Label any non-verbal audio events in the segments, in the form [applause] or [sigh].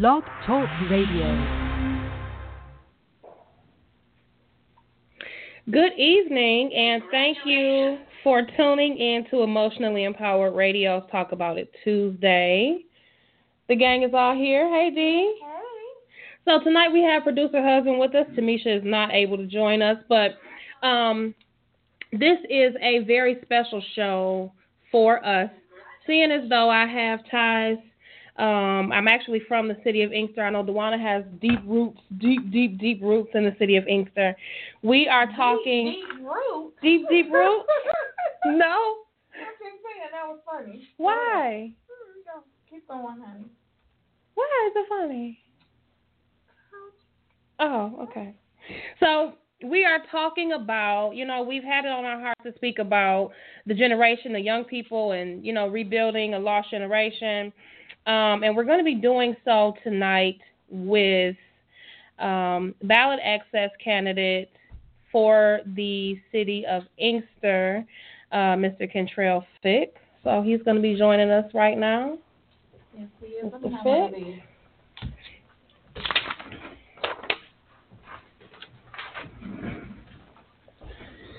Blog Talk Radio. Good evening, and thank you for tuning in to Emotionally Empowered Radio's Talk About It Tuesday. The gang is all here. Hey, Dee. Hey. So tonight we have producer husband with us. Tamisha is not able to join us, but um, this is a very special show for us. Seeing as though I have ties, um, I'm actually from the city of Inkster. I know Dawanna has deep roots, deep, deep, deep roots in the city of Inkster. We are talking Deep, deep root. deep, deep roots. [laughs] No, I keep saying that was funny. why? Keep going, honey. Why is it funny? Oh, okay. So we are talking about, you know, we've had it on our heart to speak about the generation, the young people, and you know, rebuilding a lost generation. Um, and we're going to be doing so tonight with um, ballot access candidate for the city of Inkster, uh, Mr. Kentrail Fick. So he's going to be joining us right now. Yes, he is. Mr. have one of Fick?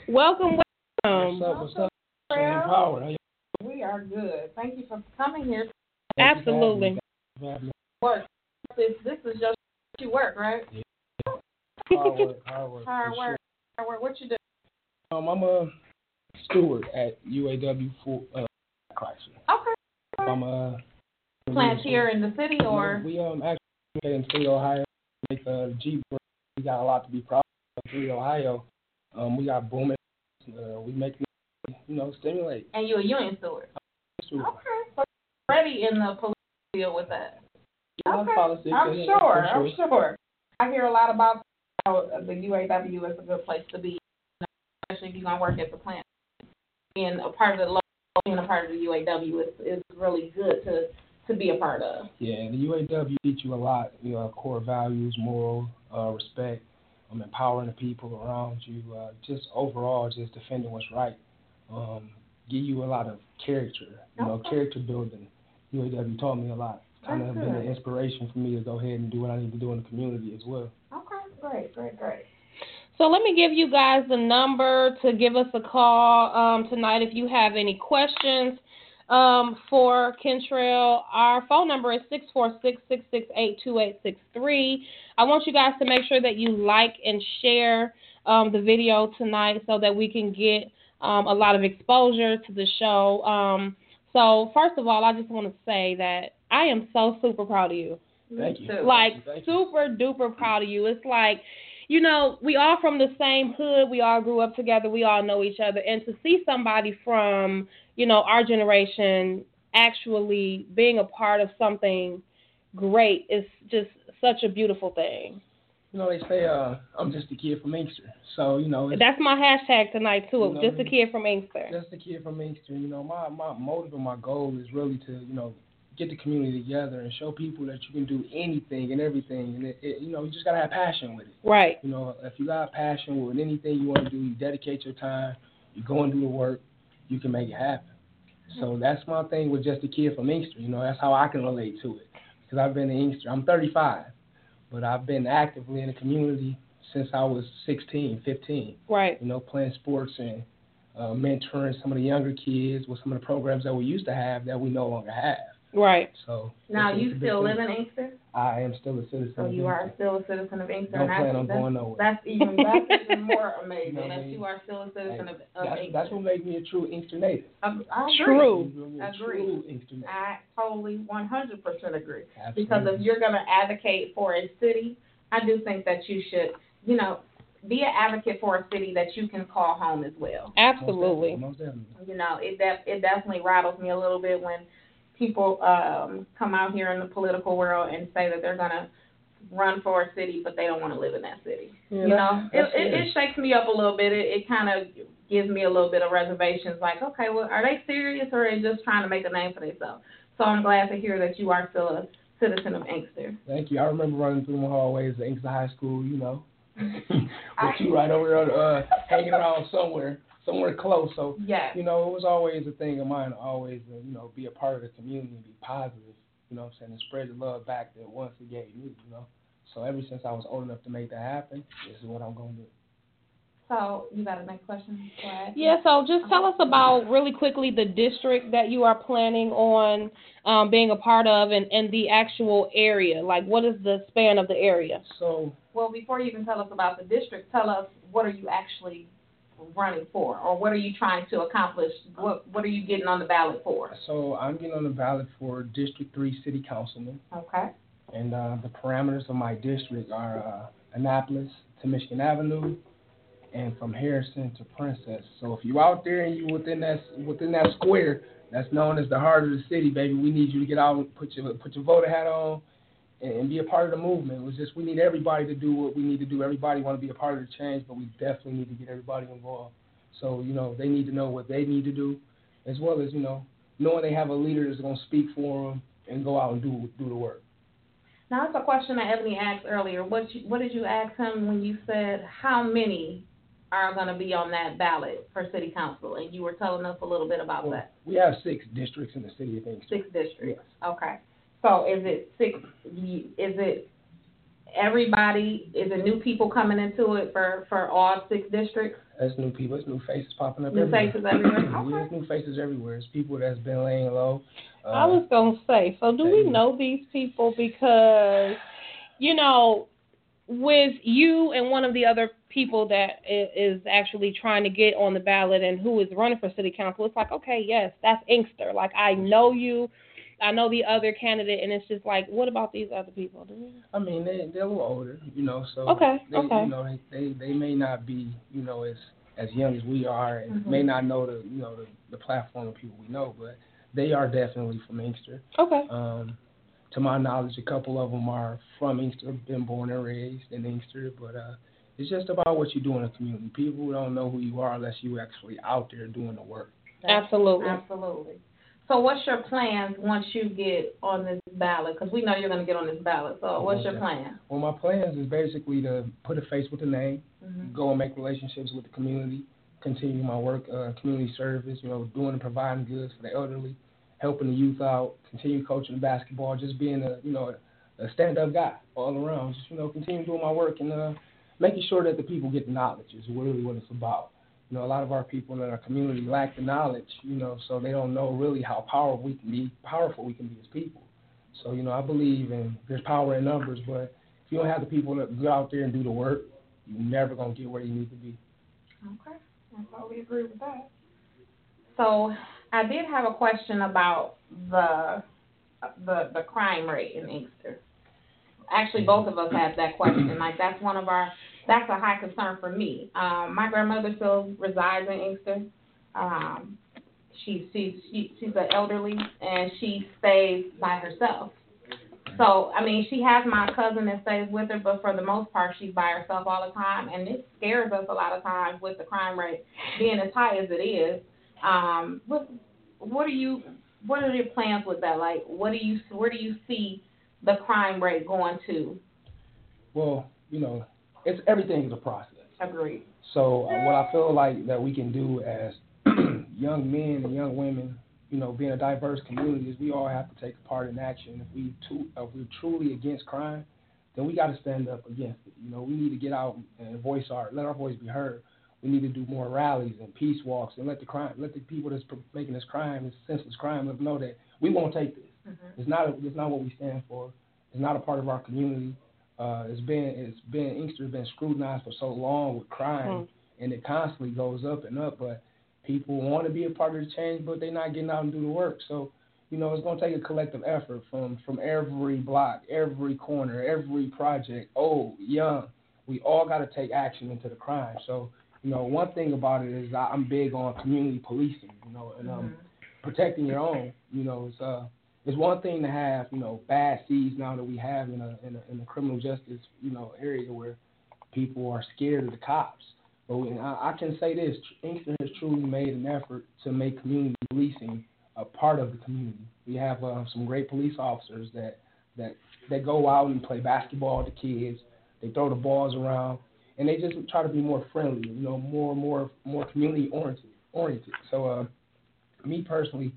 Welcome, welcome. What's up? What's up? Well, Empowered. How you- We are good. Thank you for coming here. Absolutely. Thank you for having me. Work. This, this is just you work, right? Hard work. Hard work. Hard work. Hard work. What you do? Um, I'm a steward at UAW for uh, Chrysler. Okay. I'm a Plants here in the city, or We um actually in City, Ohio, make uh, Jeep. We got a lot to be proud of. City, Ohio. Um, we got booming. Uh, we make you know stimulate. and you're a union steward? Steward. Okay. So in the political field with that? Okay. politics I'm it, sure. I'm sure. I hear a lot about how the UAW is a good place to be, especially if you're gonna work at the plant. Being a part of the local, being a part of the UAW is is really good to to be a part of. Yeah, the UAW teach you a lot. You know, core values, moral uh, respect, um, empowering the people around you. Uh, just overall, just defending what's right. Um, give you a lot of character. You know, Okay. character building. UAW taught me a lot. Kind of That's been an inspiration for me to go ahead and do what I need to do in the community as well. Okay, great, great, great. So let me give you guys the number to give us a call um, tonight if you have any questions um, for Kentrail. Our phone number is 646-668-2863. I want you guys to make sure that you like and share um, the video tonight so that we can get um, a lot of exposure to the show. Um, so first of all, I just want to say that I am so super proud of you Thank you. like Thank you. super duper proud of you. It's like, you know, we all from the same hood. We all grew up together. We all know each other. And to see somebody from, you know, our generation actually being a part of something great is just such a beautiful thing. You know, they say uh, I'm just a kid from Inkster. So, you know, That's my hashtag tonight too. You know, just a kid from Inkster. just a kid from Inkster. You know, my, my motive and my goal is really to, you know, get the community together and show people that you can do anything and everything. And, it, it, you know, you just got to have passion with it. Right. You know, if you got passion with anything you want to do, you dedicate your time, you go and do the work, you can make it happen. So that's my thing with just a kid from Inkster. You know, that's how I can relate to it. Because I've been in Inkster. I'm 35, but I've been actively in the community since I was 16, 15 Right. you know, playing sports and uh, mentoring some of the younger kids with some of the programs that we used to have that we no longer have. Right. So Now it's- it's you still live in Inkster, I am still a citizen. so of oh, you are still a citizen of Inkster. Don't and plan that's, on going nowhere. that's even that's [laughs] even more amazing You know what I that mean? you are still a citizen of, of That's, Inkster. that's what made me a true Inkster native. I, I. True. You know, agree. True Inkster native. I totally 100% agree. Absolutely. Because if you're going to advocate for a city, I do think that you should, you know, be an advocate for a city that you can call home as well. Absolutely. Most definitely. You know, it def- it definitely rattles me a little bit when people um, come out here in the political world and say that they're going to run for a city, but they don't want to live in that city. Yeah, you know, it, it, it shakes me up a little bit. It, it kind of gives me a little bit of reservations. Like, okay, well, are they serious or are they just trying to make a name for themselves? So I'm glad to hear that you are still a citizen of Inkster. Thank you. I remember running through my hallways at Inkster High School, you know. [laughs] [laughs] with you right over there uh, hanging around somewhere, somewhere close. So Yes. you know, it was always a thing of mine always, uh, you know, be a part of the community and be positive. You know what I'm saying? And spread the love back that once it gave me. You know. So ever since I was old enough to make that happen, this is what I'm gonna do. So you got a next question? Go ahead. Yeah, so just tell us about really quickly the district that you are planning on um, being a part of and, and the actual area. Like, what is the span of the area? So Well, before you even tell us about the district, tell us what are you actually running for, or what are you trying to accomplish? What What are you getting on the ballot for? so I'm getting on the ballot for District Three City Councilman, Okay. and uh, the parameters of my district are uh, Annapolis to Michigan Avenue, and from Harrison to Princess. So if you're out there and you within that within that square that's known as the heart of the city, baby, we need you to get out and put your put your voter hat on and, and be a part of the movement. It was just we need everybody to do what we need to do. Everybody want to be a part of the change, but we definitely need to get everybody involved. So you know they need to know what they need to do, as well as you know knowing they have a leader that's going to speak for them and go out and do do the work. Now that's a question that Ebony asked earlier. What you, What did you ask him when you said how many are going to be on that ballot for city council? And you were telling us a little bit about Well, that. we have six districts in the city of Inkster. Six districts. Yes. Okay. So is it six? Is it everybody? Is it new people coming into it for for all six districts? That's new people. It's new faces popping up New everywhere. faces everywhere? [clears throat] Yeah, Okay. it's new faces everywhere. It's people that's been laying low. Uh, I was gonna say, so do we know these people because, you know, with you and one of the other people that is is actually trying to get on the ballot and who is running for city council, it's like, okay, yes, that's Inkster. Like I know you, I know the other candidate, and it's just like, what about these other people? I mean, they they're a little older, you know, so Okay, they, okay. you know, they, they they may not be, you know, as as young as we are, and Mhm. may not know the you know the, the platform of people we know, but they are definitely from Inkster. Okay. Um, to my knowledge, a couple of them are from Inkster, been born and raised in Inkster, but uh, it's just about what you do in the community. People don't know who you are unless you actually out there doing the work. Absolutely. Absolutely. So what's your plans once you get on this ballot? Because we know you're going to get on this ballot. So what's your plan? Well, my plans is basically to put a face with a name, Mhm. go and make relationships with the community, continue my work, uh, community service, you know, doing and providing goods for the elderly, helping the youth out, continue coaching basketball, just being a, you know, a stand-up guy all around. Just, you know, continue doing my work and uh, making sure that the people get the knowledge is really what it's about. You know, a lot of our people in our community lack the knowledge, you know, so they don't know really how powerful we can be, powerful we can be as people. So, you know, I believe in there's power in numbers, but if you don't have the people that go out there and do the work, you're never gonna get where you need to be. Okay. I agree with that. So I did have a question about the the the crime rate in Inkster. Actually, both of us have that question. Like that's one of our that's a high concern for me. Um, my grandmother still resides in Inkster. Um, she's she's she, she's an elderly and she stays by herself. So I mean, she has my cousin that stays with her, but for the most part, she's by herself all the time, and it scares us a lot of times with the crime rate being as high as it is. Um, what what are you what are your plans with that? Like, what do you where do you see the crime rate going to? Well, you know, it's everything is a process. Agreed. So uh, what I feel like that we can do as [clears throat] young men and young women, you know, being a diverse community, is we all have to take part in action. If we too, if we're truly against crime, then we got to stand up against it. You know, we need to get out and voice our, let our voice be heard. We need to do more rallies and peace walks and let the crime, let the people that's making this crime, this senseless crime, let them know that we won't take this. Mm-hmm. It's not, it's not what we stand for. It's not a part of our community. Uh, it's been, it's been, Inkster's been scrutinized for so long with crime Mm. and it constantly goes up and up. But people want to be a part of the change, but they're not getting out and do the work. So, you know, it's going to take a collective effort from from every block, every corner, every project, old, young. We all got to take action into the crime. So, you know, one thing about it is I'm big on community policing. You know, and um, protecting your own. You know, it's uh, it's one thing to have you know bad seeds now that we have in a in a in the criminal justice you know area where people are scared of the cops. But we, I, I can say this: Inkster has truly made an effort to make community policing a part of the community. We have uh, some great police officers that that that go out and play basketball with the kids. They throw the balls around, and they just try to be more friendly. You know, more more more community oriented. Oriented. So, uh, me personally,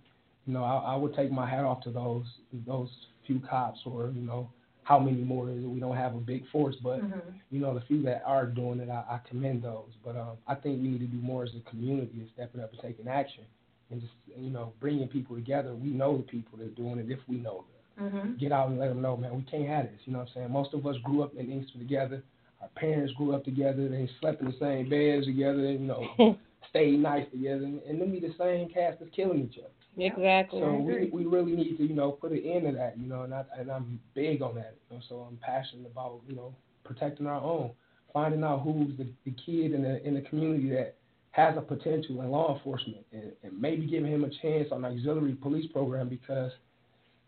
you know, I, I would take my hat off to those those few cops or you know how many more is it? We don't have a big force, but Mhm. you know the few that are doing it, I, I commend those. But um, I think we need to do more as a community, and stepping up and taking action, and just you know bringing people together. We know the people that's doing it if we know them. Mhm. Get out and let them know, man. We can't have this. You know what I'm saying? Most of us grew up in Inkster together. Our parents grew up together. They slept in the same beds together. You know, [laughs] stayed nice together, and, and them be the same cast that's killing each other. Exactly. So we we really need to you know put an end to that. You know, and I and I'm big on that. You know, so I'm passionate about you know protecting our own, finding out who's the, the kid in the in the community that has a potential in law enforcement, and, and maybe giving him a chance on auxiliary police program because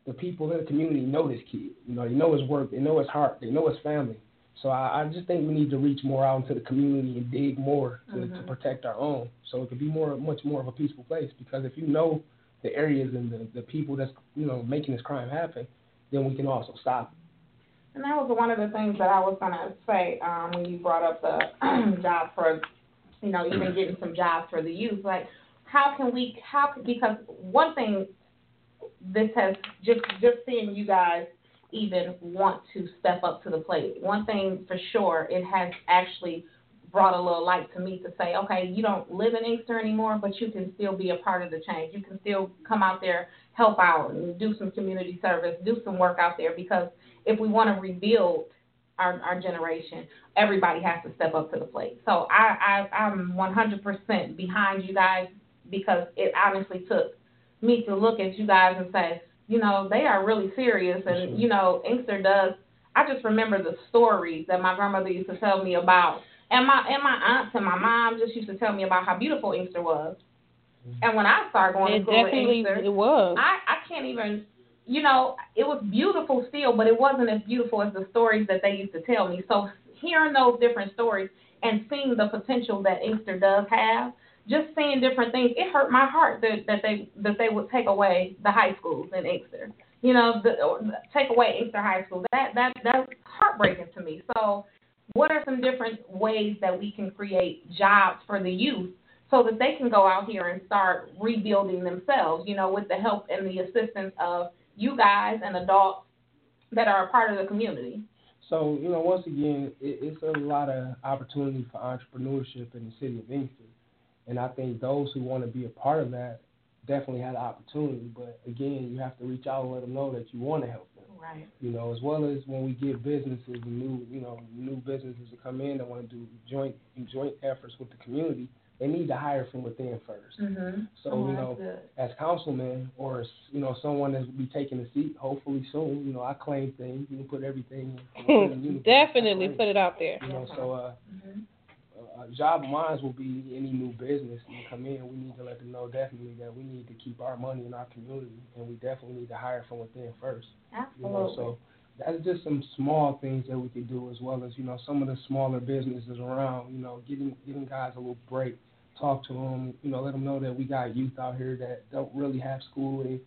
the people in the community know this kid. You know, they know his work, they know his heart, they know his family. So I, I just think we need to reach more out into the community and dig more to, to Mhm. protect our own, so it could be more, much more of a peaceful place. Because if you know the areas and the, the people that's you know making this crime happen, then we can also stop it. And that was one of the things that I was gonna say, um, when you brought up the [clears throat] job for, you know, even getting some jobs for the youth, like, how can we, how, because one thing, this has, just, just seeing you guys even want to step up to the plate, one thing for sure, it has actually brought a little light to me to say, okay, you don't live in Inkster anymore, but you can still be a part of the change. You can still come out there, help out, and do some community service, do some work out there, because if we want to rebuild our, our generation, everybody has to step up to the plate. So I, I, I'm 100% behind you guys because it honestly took me to look at you guys and say, you know, they are really serious. And, you know, Inkster does. I just remember the stories that my grandmother used to tell me about. And my and my aunts and my mom just used to tell me about how beautiful Inkster was. And when I started going It to school definitely Inkster, it was. I, I can't even, you know, it was beautiful still, but it wasn't as beautiful as the stories that they used to tell me. So hearing those different stories and seeing the potential that Inkster does have, just seeing different things, it hurt my heart that, that they that they would take away the high schools in Inkster. You know, the, take away Inkster High School. That that that's heartbreaking to me. So, what are some different ways that we can create jobs for the youth so that they can go out here and start rebuilding themselves, you know, with the help and the assistance of you guys and adults that are a part of the community. So, you know, once again, it, it's a lot of opportunity for entrepreneurship in the city of Inkster. And I think those who want to be a part of that definitely have the opportunity. But again, you have to reach out and let them know that you want to help. Right. You know, as well as when we get businesses and new, you know, new businesses to come in that want to do joint joint efforts with the community, they need to hire from within first. Mhm. So, Oh, you know, good. as councilman or you know someone that will be taking a seat, hopefully soon. You know, I claim things. You can put everything. in [laughs] Definitely put it out there. You know, so uh, Mhm. Job of mine will be any new business that come in. We need to let them know definitely that we need to keep our money in our community, and we definitely need to hire from within first. You Absolutely. know, so that's just some small things that we could do, as well as you know some of the smaller businesses around. You know, giving giving guys a little break, talk to them. You know, let them know that we got youth out here that don't really have schooling,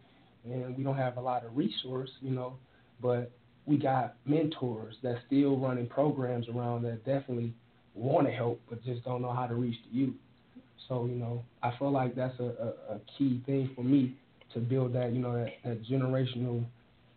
and we don't have a lot of resource. You know, but we got mentors that still running programs around that definitely want to help, but just don't know how to reach the youth. So you know, I feel like that's a, a, a key thing for me to build that you know that, that generational,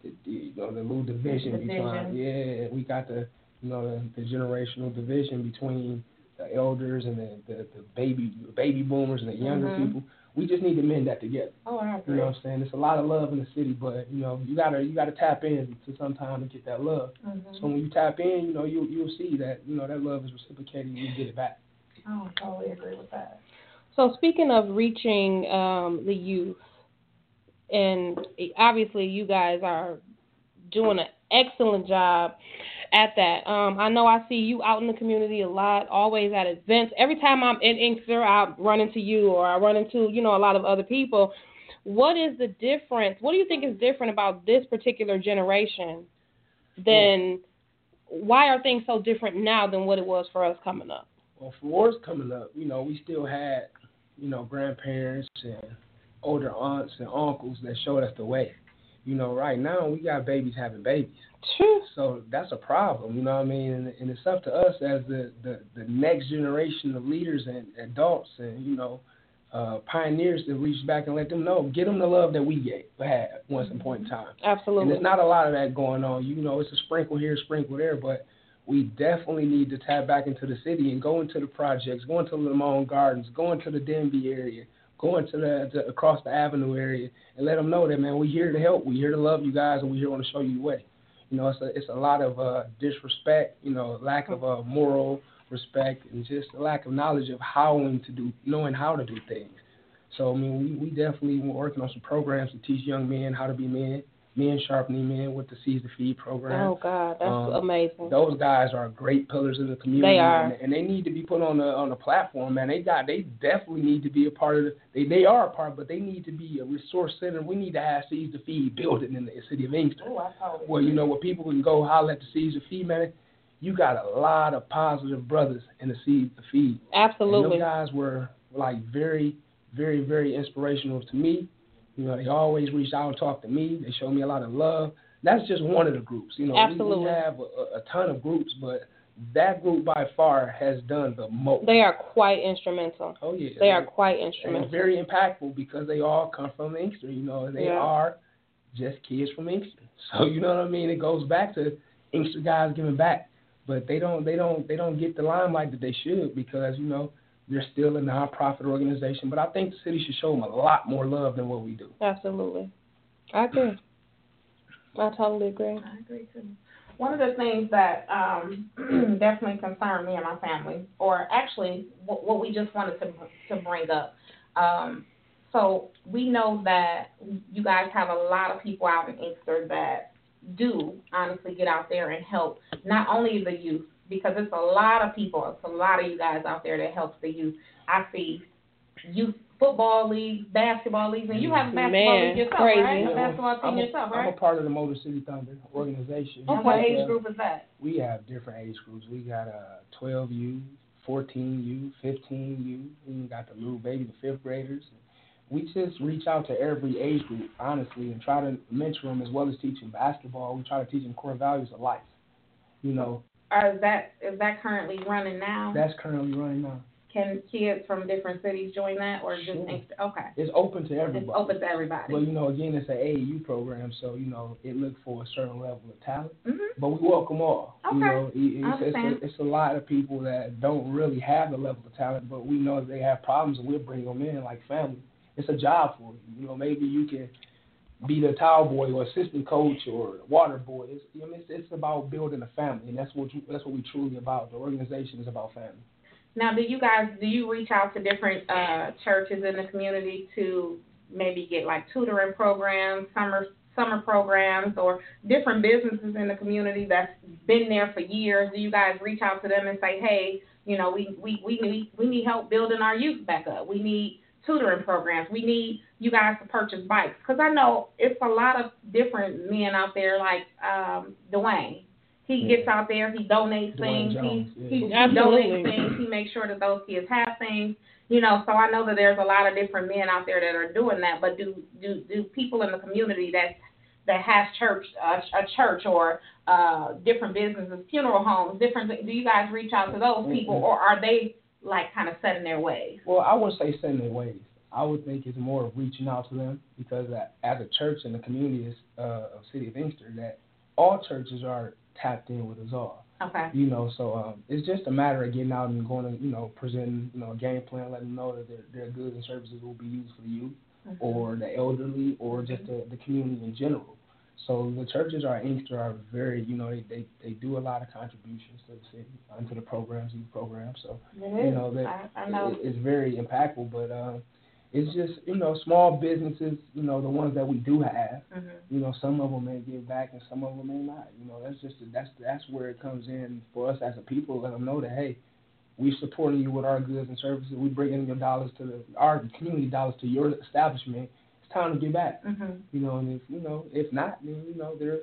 the, the, you know, the little division between. Yeah, we got the you know the, the generational division between the elders and the the, the baby baby boomers and the younger Mhm. people. We just need to mend that together. Oh, I You know what I'm saying? There's a lot of love in the city, but you know you gotta you gotta tap in to some time to get that love. Mhm. So when you tap in, you know you you'll see that you know that love is reciprocated and you get it back. Oh, I totally agree with that. So speaking of reaching um, the youth, and obviously you guys are doing an excellent job at that. Um, I know I see you out in the community a lot, always at events. Every time I'm in Inkster, I run into you or I run into you know a lot of other people. What is the difference? What do you think is different about this particular generation than why are things so different now than what it was for us coming up? Well, for us coming up, you know, we still had, you know, grandparents and older aunts and uncles that showed us the way. You know, right now we got babies having babies. So that's a problem, you know what I mean? And, and it's up to us as the, the, the next generation of leaders and adults and, you know, uh, pioneers to reach back and let them know, get them the love that we get had once upon a point in time. Absolutely. And there's not a lot of that going on. You know, it's a sprinkle here, sprinkle there, but we definitely need to tap back into the city and go into the projects, go into the Lamont Gardens, go into the Denby area, go into the, the across the Avenue area, and let them know that man, we're here to help, we're here to love you guys, and we're here to show you the way. You know, it's a it's a lot of uh, disrespect, you know, lack of uh, moral respect, and just a lack of knowledge of how to do, knowing how to do things. So I mean, we we definitely working on some programs to teach young men how to be men men sharpening men with the Seeds to Feed program. Oh God, that's Um, amazing. Those guys are great pillars in the community. They are. and, and they need to be put on the on the platform, man. They got they definitely need to be a part of the they they are a part, but they need to be a resource center. We need to have Seeds to Feed building in the city of Inkster. Ooh, I totally Where you know where people can go holler at the Seeds to Feed, man. You got a lot of positive brothers in the Seeds to Feed. Absolutely. And them guys were like very, very, very inspirational to me. You know, they always reached out and talked to me. They showed me a lot of love. That's just one of the groups. You know, we- Absolutely. we have a, a ton of groups, but that group by far has done the most. They are quite instrumental. oh yeah, They are quite and instrumental. very impactful because they all come from Inkster. You know, they Yeah. are just kids from Inkster. [laughs] So you know what I mean. It goes back to Inkster guys giving back, but they don't they don't they don't get the limelight that they should because you know they're still a nonprofit organization. But I think the city should show them a lot more love than what we do. Absolutely. I agree. I totally agree. I agree too. One of the things that um, [clears throat] definitely concerned me and my family, or actually what, what we just wanted to to bring up. Um, so we know that you guys have a lot of people out in Inkster that do honestly get out there and help not only the youth because it's a lot of people, it's a lot of you guys out there that helps the youth. I see youth football leagues, basketball leagues, and you have a basketball Man, league yourself, crazy. right? A basketball team I'm a, yourself, I'm a part of the Motor City Thunder organization. And what age group is that? We have different age groups. We got uh 12U, 14U, 15U. We got the little baby, the fifth graders. We just reach out to every age group, honestly, and try to mentor them as well as teach them basketball. We try to teach them core values of life. You know, Or is that is that currently running now? that's currently running now. Can kids from different cities join that, or just Sure. Inkster? okay? It's open to everybody. It's open to everybody. But you know, again, it's an AAU program, so you know it looks for a certain level of talent. hmm But we welcome all. Okay. You know, it- it's, it's, a, it's a lot of people that don't really have the level of talent, but we know they have problems, and we'll bring them in like family. It's a job for you. You know, maybe you can be the towel boy or assistant coach or water boy. It's, I mean, it's, it's about building a family, and that's what you, that's what we truly about. The organization is about family. Now, do you guys do you reach out to different uh, churches in the community to maybe get like tutoring programs, summer summer programs, or different businesses in the community that's been there for years? Do you guys reach out to them and say, hey, you know, we we we need we need help building our youth back up. We need tutoring programs. We need you guys to purchase bikes because I know it's a lot of different men out there like um, Dwayne. He Yeah. gets out there, he donates Dwayne things, Jones, he, yeah. he, he Absolutely. donates things, he makes sure that those kids have things. You know, so I know that there's a lot of different men out there that are doing that. But do do do people in the community that that has church uh, a church or uh, different businesses, funeral homes, different? Do you guys reach out to those people, Mhm. or are they like kind of set in their ways? Well, I wouldn't say send their ways. I would think it's more of reaching out to them because as a church in the community uh, of City of Inkster, that all churches are tapped in with us all. Okay. You know, so um, it's just a matter of getting out and going to, you know, presenting, you know, a game plan, letting them know that their their goods and services will be used for the youth or the elderly or just the, the community in general. So the churches are Inkster are very, you know, they, they, they do a lot of contributions to the city, um, to the programs, youth programs. So It you know that I, I know. it- it's very impactful. But um, it's just you know small businesses, you know the ones that we do have. hmm You know some of them may give back and some of them may not. You know that's just that's that's where it comes in for us as a people. Let them know that hey, we supporting you with our goods and services. We bringing your dollars to the our community dollars to your establishment. Time to give back. hmm You know, and if you know if not, then you know there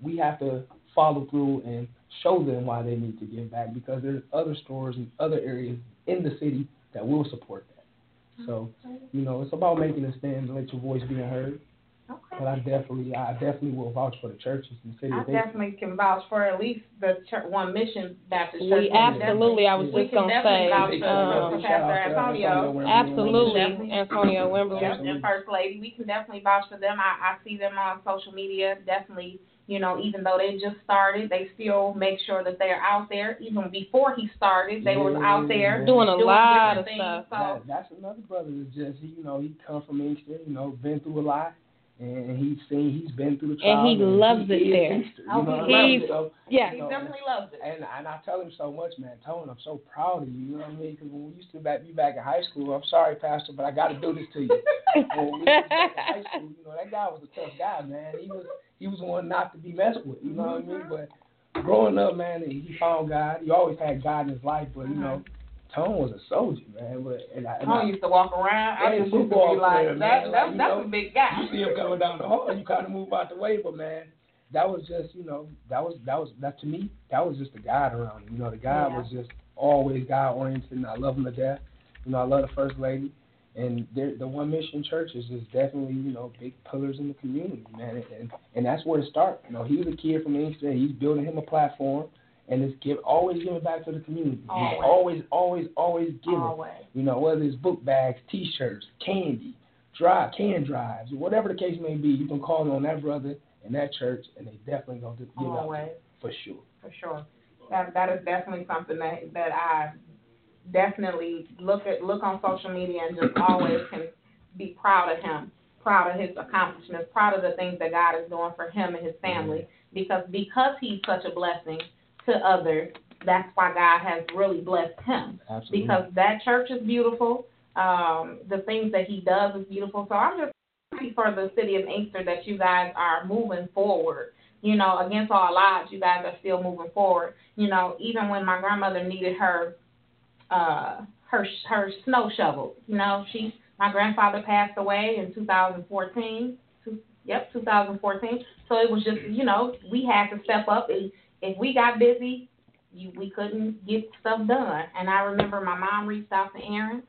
we have to follow through and show them why they need to give back because there's other stores and other areas in the city that will support that. So, you know, it's about making a stand and let your voice be heard. Okay. But I definitely, I definitely will vouch for the churches and the city. I definitely can vouch for at least the church, one mission Baptist church. We absolutely. I was We just gonna say. vouch Big Um, Pastor Antonio. Absolutely, Definitely. Antonio Wimberly. And First Lady, we can definitely vouch for them. I, I see them on social media. Definitely, you know, even though they just started, they still make sure that they're out there. Even before he started, they was out there Yeah. Doing a lot of different stuff. things. So That, that's another brother that's just you know he come from Inkster, you know, been through a lot, and he's seen he's been through the And trials. he loves it is there. Inkster, you know, he I love loves it. So, Yeah. he definitely loves it. and and I tell him so much, man. Tone, I'm so proud of you. You know what I mean? Because when we used to back, be back in high school, I'm sorry, Pastor, but I got to do this to you. [laughs] when we back in high school, you know, that guy was a tough guy, man. He was he was one not to be messed with. You know what I mean? Mm-hmm. But growing up, man, he found God. He always had God in his life, but you know, mm-hmm. Tone was a soldier, man. But and I, and I used to walk around. I used to football be like, player, that, that, that's know, a big guy. you see him coming down the hall, you kind of move out the way, but man, that was just, you know, that was that was that to me, that was just the God around him. You know, the God Yeah. was just always God oriented, and I love him to death. You know, I love the first lady, and the One Mission churches is definitely, you know, big pillars in the community, man, and and that's where it started. You know, he was a kid from Inkster, he's building him a platform, and it's give always giving back to the community. Always. always, always, always giving. Always. You know, whether it's book bags, T-shirts, candy, drive, can drives, whatever the case may be, you can call on that brother and that church, and they definitely gonna give up Always. for sure. for sure. That that is definitely something that that I definitely look at look on social media and just always can be proud of him, proud of his accomplishments, proud of the things that God is doing for him and his family. Mm-hmm. Because because he's such a blessing to others, that's why God has really blessed him. Absolutely. Because that church is beautiful. Um, the things that he does is beautiful. So I'm just happy for the city of Inkster that you guys are moving forward you know, against all odds, you guys are still moving forward. You know, even when my grandmother needed her, uh, her her snow shovel, you know, she my grandfather passed away in 2014. Two, yep, 2014. So it was just, you know, we had to step up. And if we got busy, you, we couldn't get stuff done. And I remember my mom reached out to Aaron,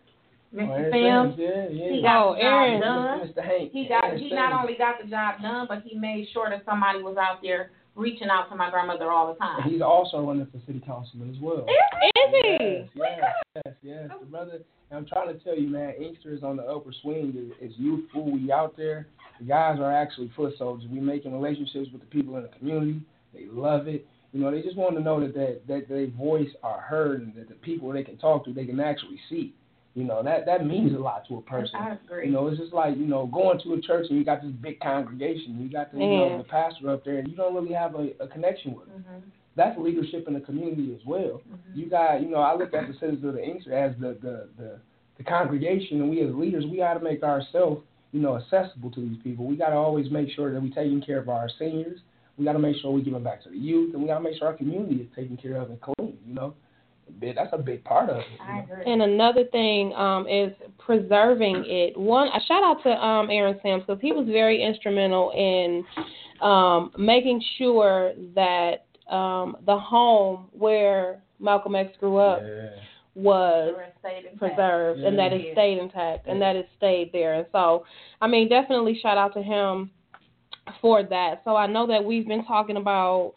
Oh, Mr. Aaron Sims. Sims, yeah, yeah. He got Oh, the job Aaron. done. Mr. Hank. He got Aaron he not only got the job done, but he made sure that somebody was out there reaching out to my grandmother all the And time. he's also running for city councilman as well. Is he? Yes, yes, yes, yes. The brother, and I'm trying to tell you, man, Inkster is on the upper swing. It's youthful. We out there. The guys are actually foot soldiers. We making relationships with the people in the community. They love it. You know, they just want to know that that that their voice are heard and that the people they can talk to, they can actually see. You know, that that means a lot to a person. I agree. You know, it's just like, you know, going to a church and you got this big congregation. You got the, you know, the pastor up there and you don't really have a, a connection with him. Mhm. That's leadership in the community as well. Mhm. You got, you know, I look at the citizens of the Inkster as the, the, the, the congregation and we as leaders, we got to make ourselves, you know, accessible to these people. We got to always make sure that we're taking care of our seniors. We got to make sure we're giving back to the youth and we got to make sure our community is taken care of and clean, you know. That's a big part of it. I agree. And another thing um, is preserving it. One, a shout out to um, Aaron Sims because he was very instrumental in um, making sure that um, the home where Malcolm X grew up Yeah. was Sure, stayed intact. preserved and that it stayed intact and that it stayed there. And so, I mean, definitely shout out to him for that. So I know that we've been talking about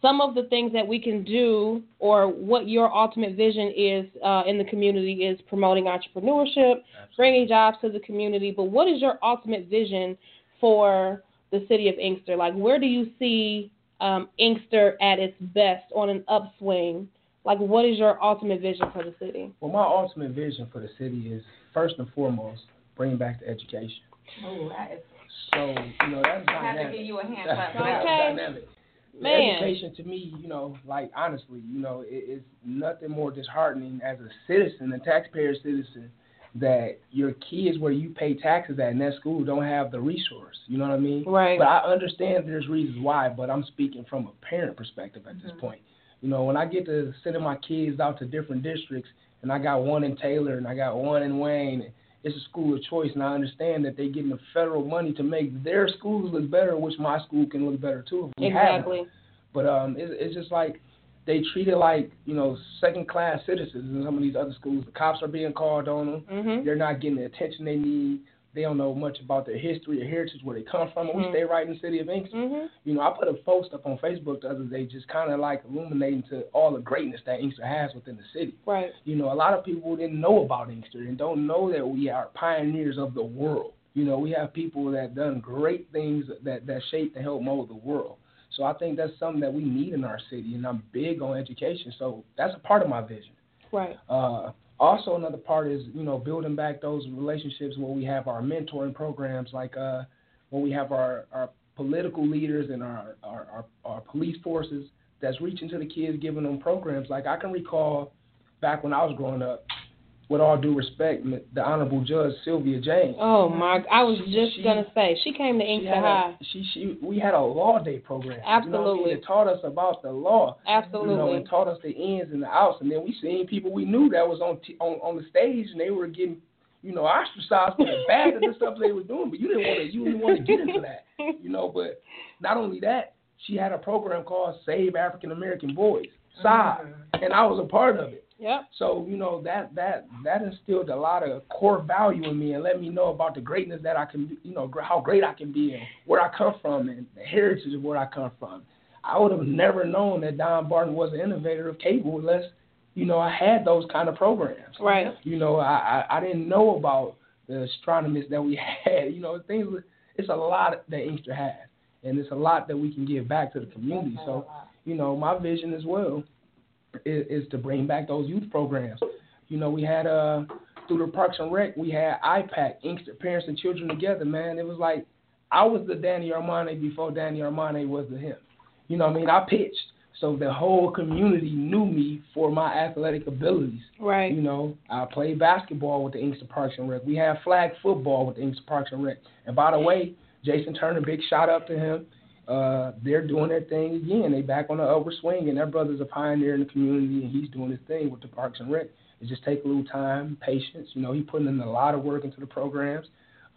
some of the things that we can do or what your ultimate vision is uh, in the community is promoting entrepreneurship, bringing jobs to the community. But what is your ultimate vision for the city of Inkster? Like, where do you see um, Inkster at its best on an upswing? Like, what is your ultimate vision for the city? Well, my ultimate vision for the city is first and foremost bringing back the education. Ooh, that is, So you know that's I have to give you a hand That's, clap for that. Okay. dynamic. Man. Education to me, you know, like honestly, you know, it, it's nothing more disheartening as a citizen, a taxpayer citizen, that your kids where you pay taxes at in that school don't have the resource. You know what I mean? Right. But I understand there's reasons why, but I'm speaking from a parent perspective at this Mhm. point. You know, when I get to sending my kids out to different districts, and I got one in Taylor and I got one in Wayne, and it's a school of choice, and I understand that they're getting the federal money to make their schools look better, which my school can look better too. Exactly. But um, it's, it's just like they treat it like you know second class citizens in some of these other schools. The cops are being called on them. Mhm. They're not getting the attention they need. They don't know much about their history or heritage, where they come from. And we Mhm. stay right in the city of Inkster. Mhm. You know, I put a post up on Facebook the other day, just kind of like illuminating to all the greatness that Inkster has within the city. Right. You know, a lot of people didn't know about Inkster and don't know that we are pioneers of the world. You know, we have people that done great things that that shaped and helped mold the world. So I think that's something that we need in our city, and I'm big on education. So that's a part of my vision. Right. Uh, also, another part is you know building back those relationships where we have our mentoring programs, like uh, when we have our, our political leaders and our, our, our, our police forces that's reaching to the kids, giving them programs. Like I can recall back when I was growing up, with all due respect, the Honorable Judge Sylvia James. Oh my! I was She- just she- gonna say she came to She Inkster High. a, she she we had a law day program. You know what I mean? Absolutely. It taught us about the law. You know, Absolutely. and taught us the ins and the outs. And then we seen people we knew that was on t- on on the stage and they were getting, you know, ostracized for the [laughs] bad and the stuff they were doing. But you didn't want to you didn't want to get into that, you know. But not only that, she had a program called Save African American Boys, SAB, mm-hmm. and I was a part of it. Yep. So you know that that that instilled a lot of core value in me and let me know about the greatness that I can, be- you know, how great I can be and where I come from and the heritage of where I come from. I would have never known that Don Barden was an innovator of cable unless, you know, I had those kind of programs. Right. You know, I I, I didn't know about the astronomers that we [laughs] had. You know, things. It's a lot that Inkster has, and it's a lot that we can give back to the community. So, you know, my vision as well is, is to bring back those youth programs. You know, we had uh through the Parks and Rec, we had IPAC, Inkster Parents and Children Together. Man, it was like I was the Danny Armani before Danny Armani was the him. You know what I mean? I pitched, so the whole community knew me for my athletic abilities. Right. You know, I played basketball with the Inkster Parks and Rec. We had flag football with the Inkster Parks and Rec. And by the way, Jason Turner, big shout out to him. Uh, they're doing their thing again. They back on the upward swing, and their brother's a pioneer in the community, and he's doing his thing with the Parks and Rec. It just take a little time, patience. You know, he putting in a lot of work into the programs.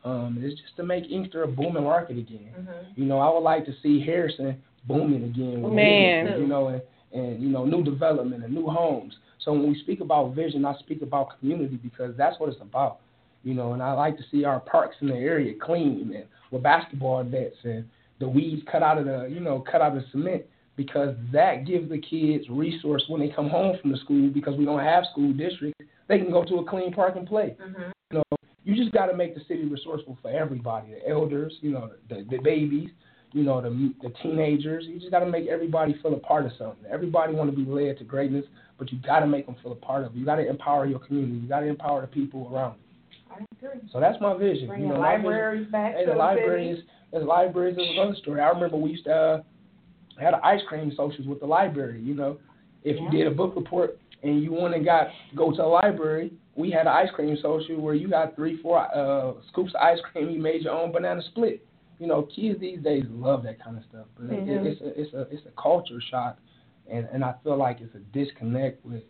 Um, it's just to make Inkster a booming market again. You know, I would like to see Harrison booming again with Man. business, you know, and, and you know, new development and new homes. So when we speak about vision, I speak about community because that's what it's about. You know, and I like to see our parks in the area clean and with basketball nets and the weeds cut out of the you know, cut out of the cement because that gives the kids resource when they come home from the school because we don't have school districts. They can go to a clean park and play. Mm-hmm. You know, you just got to make the city resourceful for everybody, the elders, you know, the, the babies, you know, the the teenagers. You just got to make everybody feel a part of something. Everybody want to be led to greatness, but you got to make them feel a part of it. You got to empower your community. You got to empower the people around you. I agree. So that's my vision. Bringing you know, libraries back Hey, to the libraries, city. The libraries is another story. I remember we used to uh, had an ice cream socials with the library. You know, if you did a book report and you went and got go to the library, we had an ice cream social where you got three, four uh, scoops of ice cream. You made your own banana split. You know, kids these days love that kind of stuff. But it, Mhm. it's a it's a it's a culture shock, and and I feel like it's a disconnect with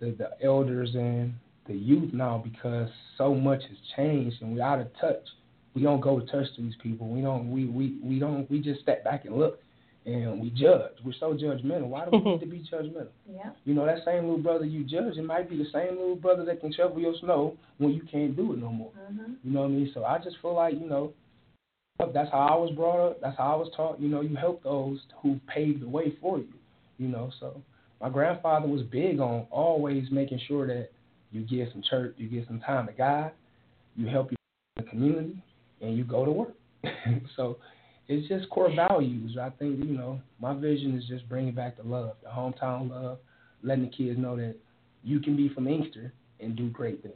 the the elders and the youth now because so much has changed and we're out of touch. We don't go to touch these people. We don't. We we we don't. We just step back and look, and we judge. We're so judgmental. Why do we need to be judgmental? [laughs] Yeah. You know, that same little brother you judge, it might be the same little brother that can shovel your snow when you can't do it no more. Mm-hmm. You know what I mean? So I just feel like, you know, that's how I was brought up. That's how I was taught. You know, you help those who paved the way for you. You know, so my grandfather was big on always making sure that you get some church, you get some time to God, you help your the community, and you go to work. [laughs] so it's just core values. I think you know my vision is just bringing back the love, the hometown love, letting the kids know that you can be from Inkster and do great things.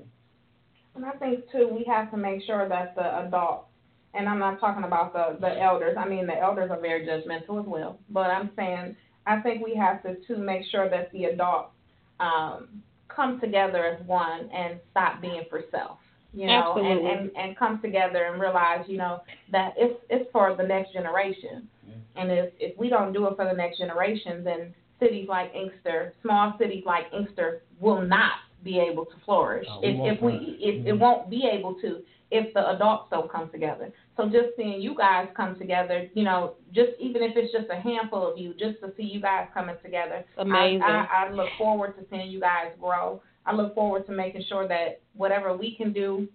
And I think too, we have to make sure that the adults, and I'm not talking about the the elders. I mean, the elders are very judgmental as well. But I'm saying, I think we have to too make sure that the adults um, come together as one and stop being for self. You know, and, Absolutely. and and come together and realize, you know, that it's it's for the next generation. And if if we don't do it for the next generation, then cities like Inkster, small cities like Inkster, will not be able to flourish. No, we if if we flourish. if it Mhm. won't be able to if the adults don't come together. So just seeing you guys come together, you know, just even if it's just a handful of you, just to see you guys coming together, Amazing. I, I, I look forward to seeing you guys grow. I look forward to making sure that whatever we can do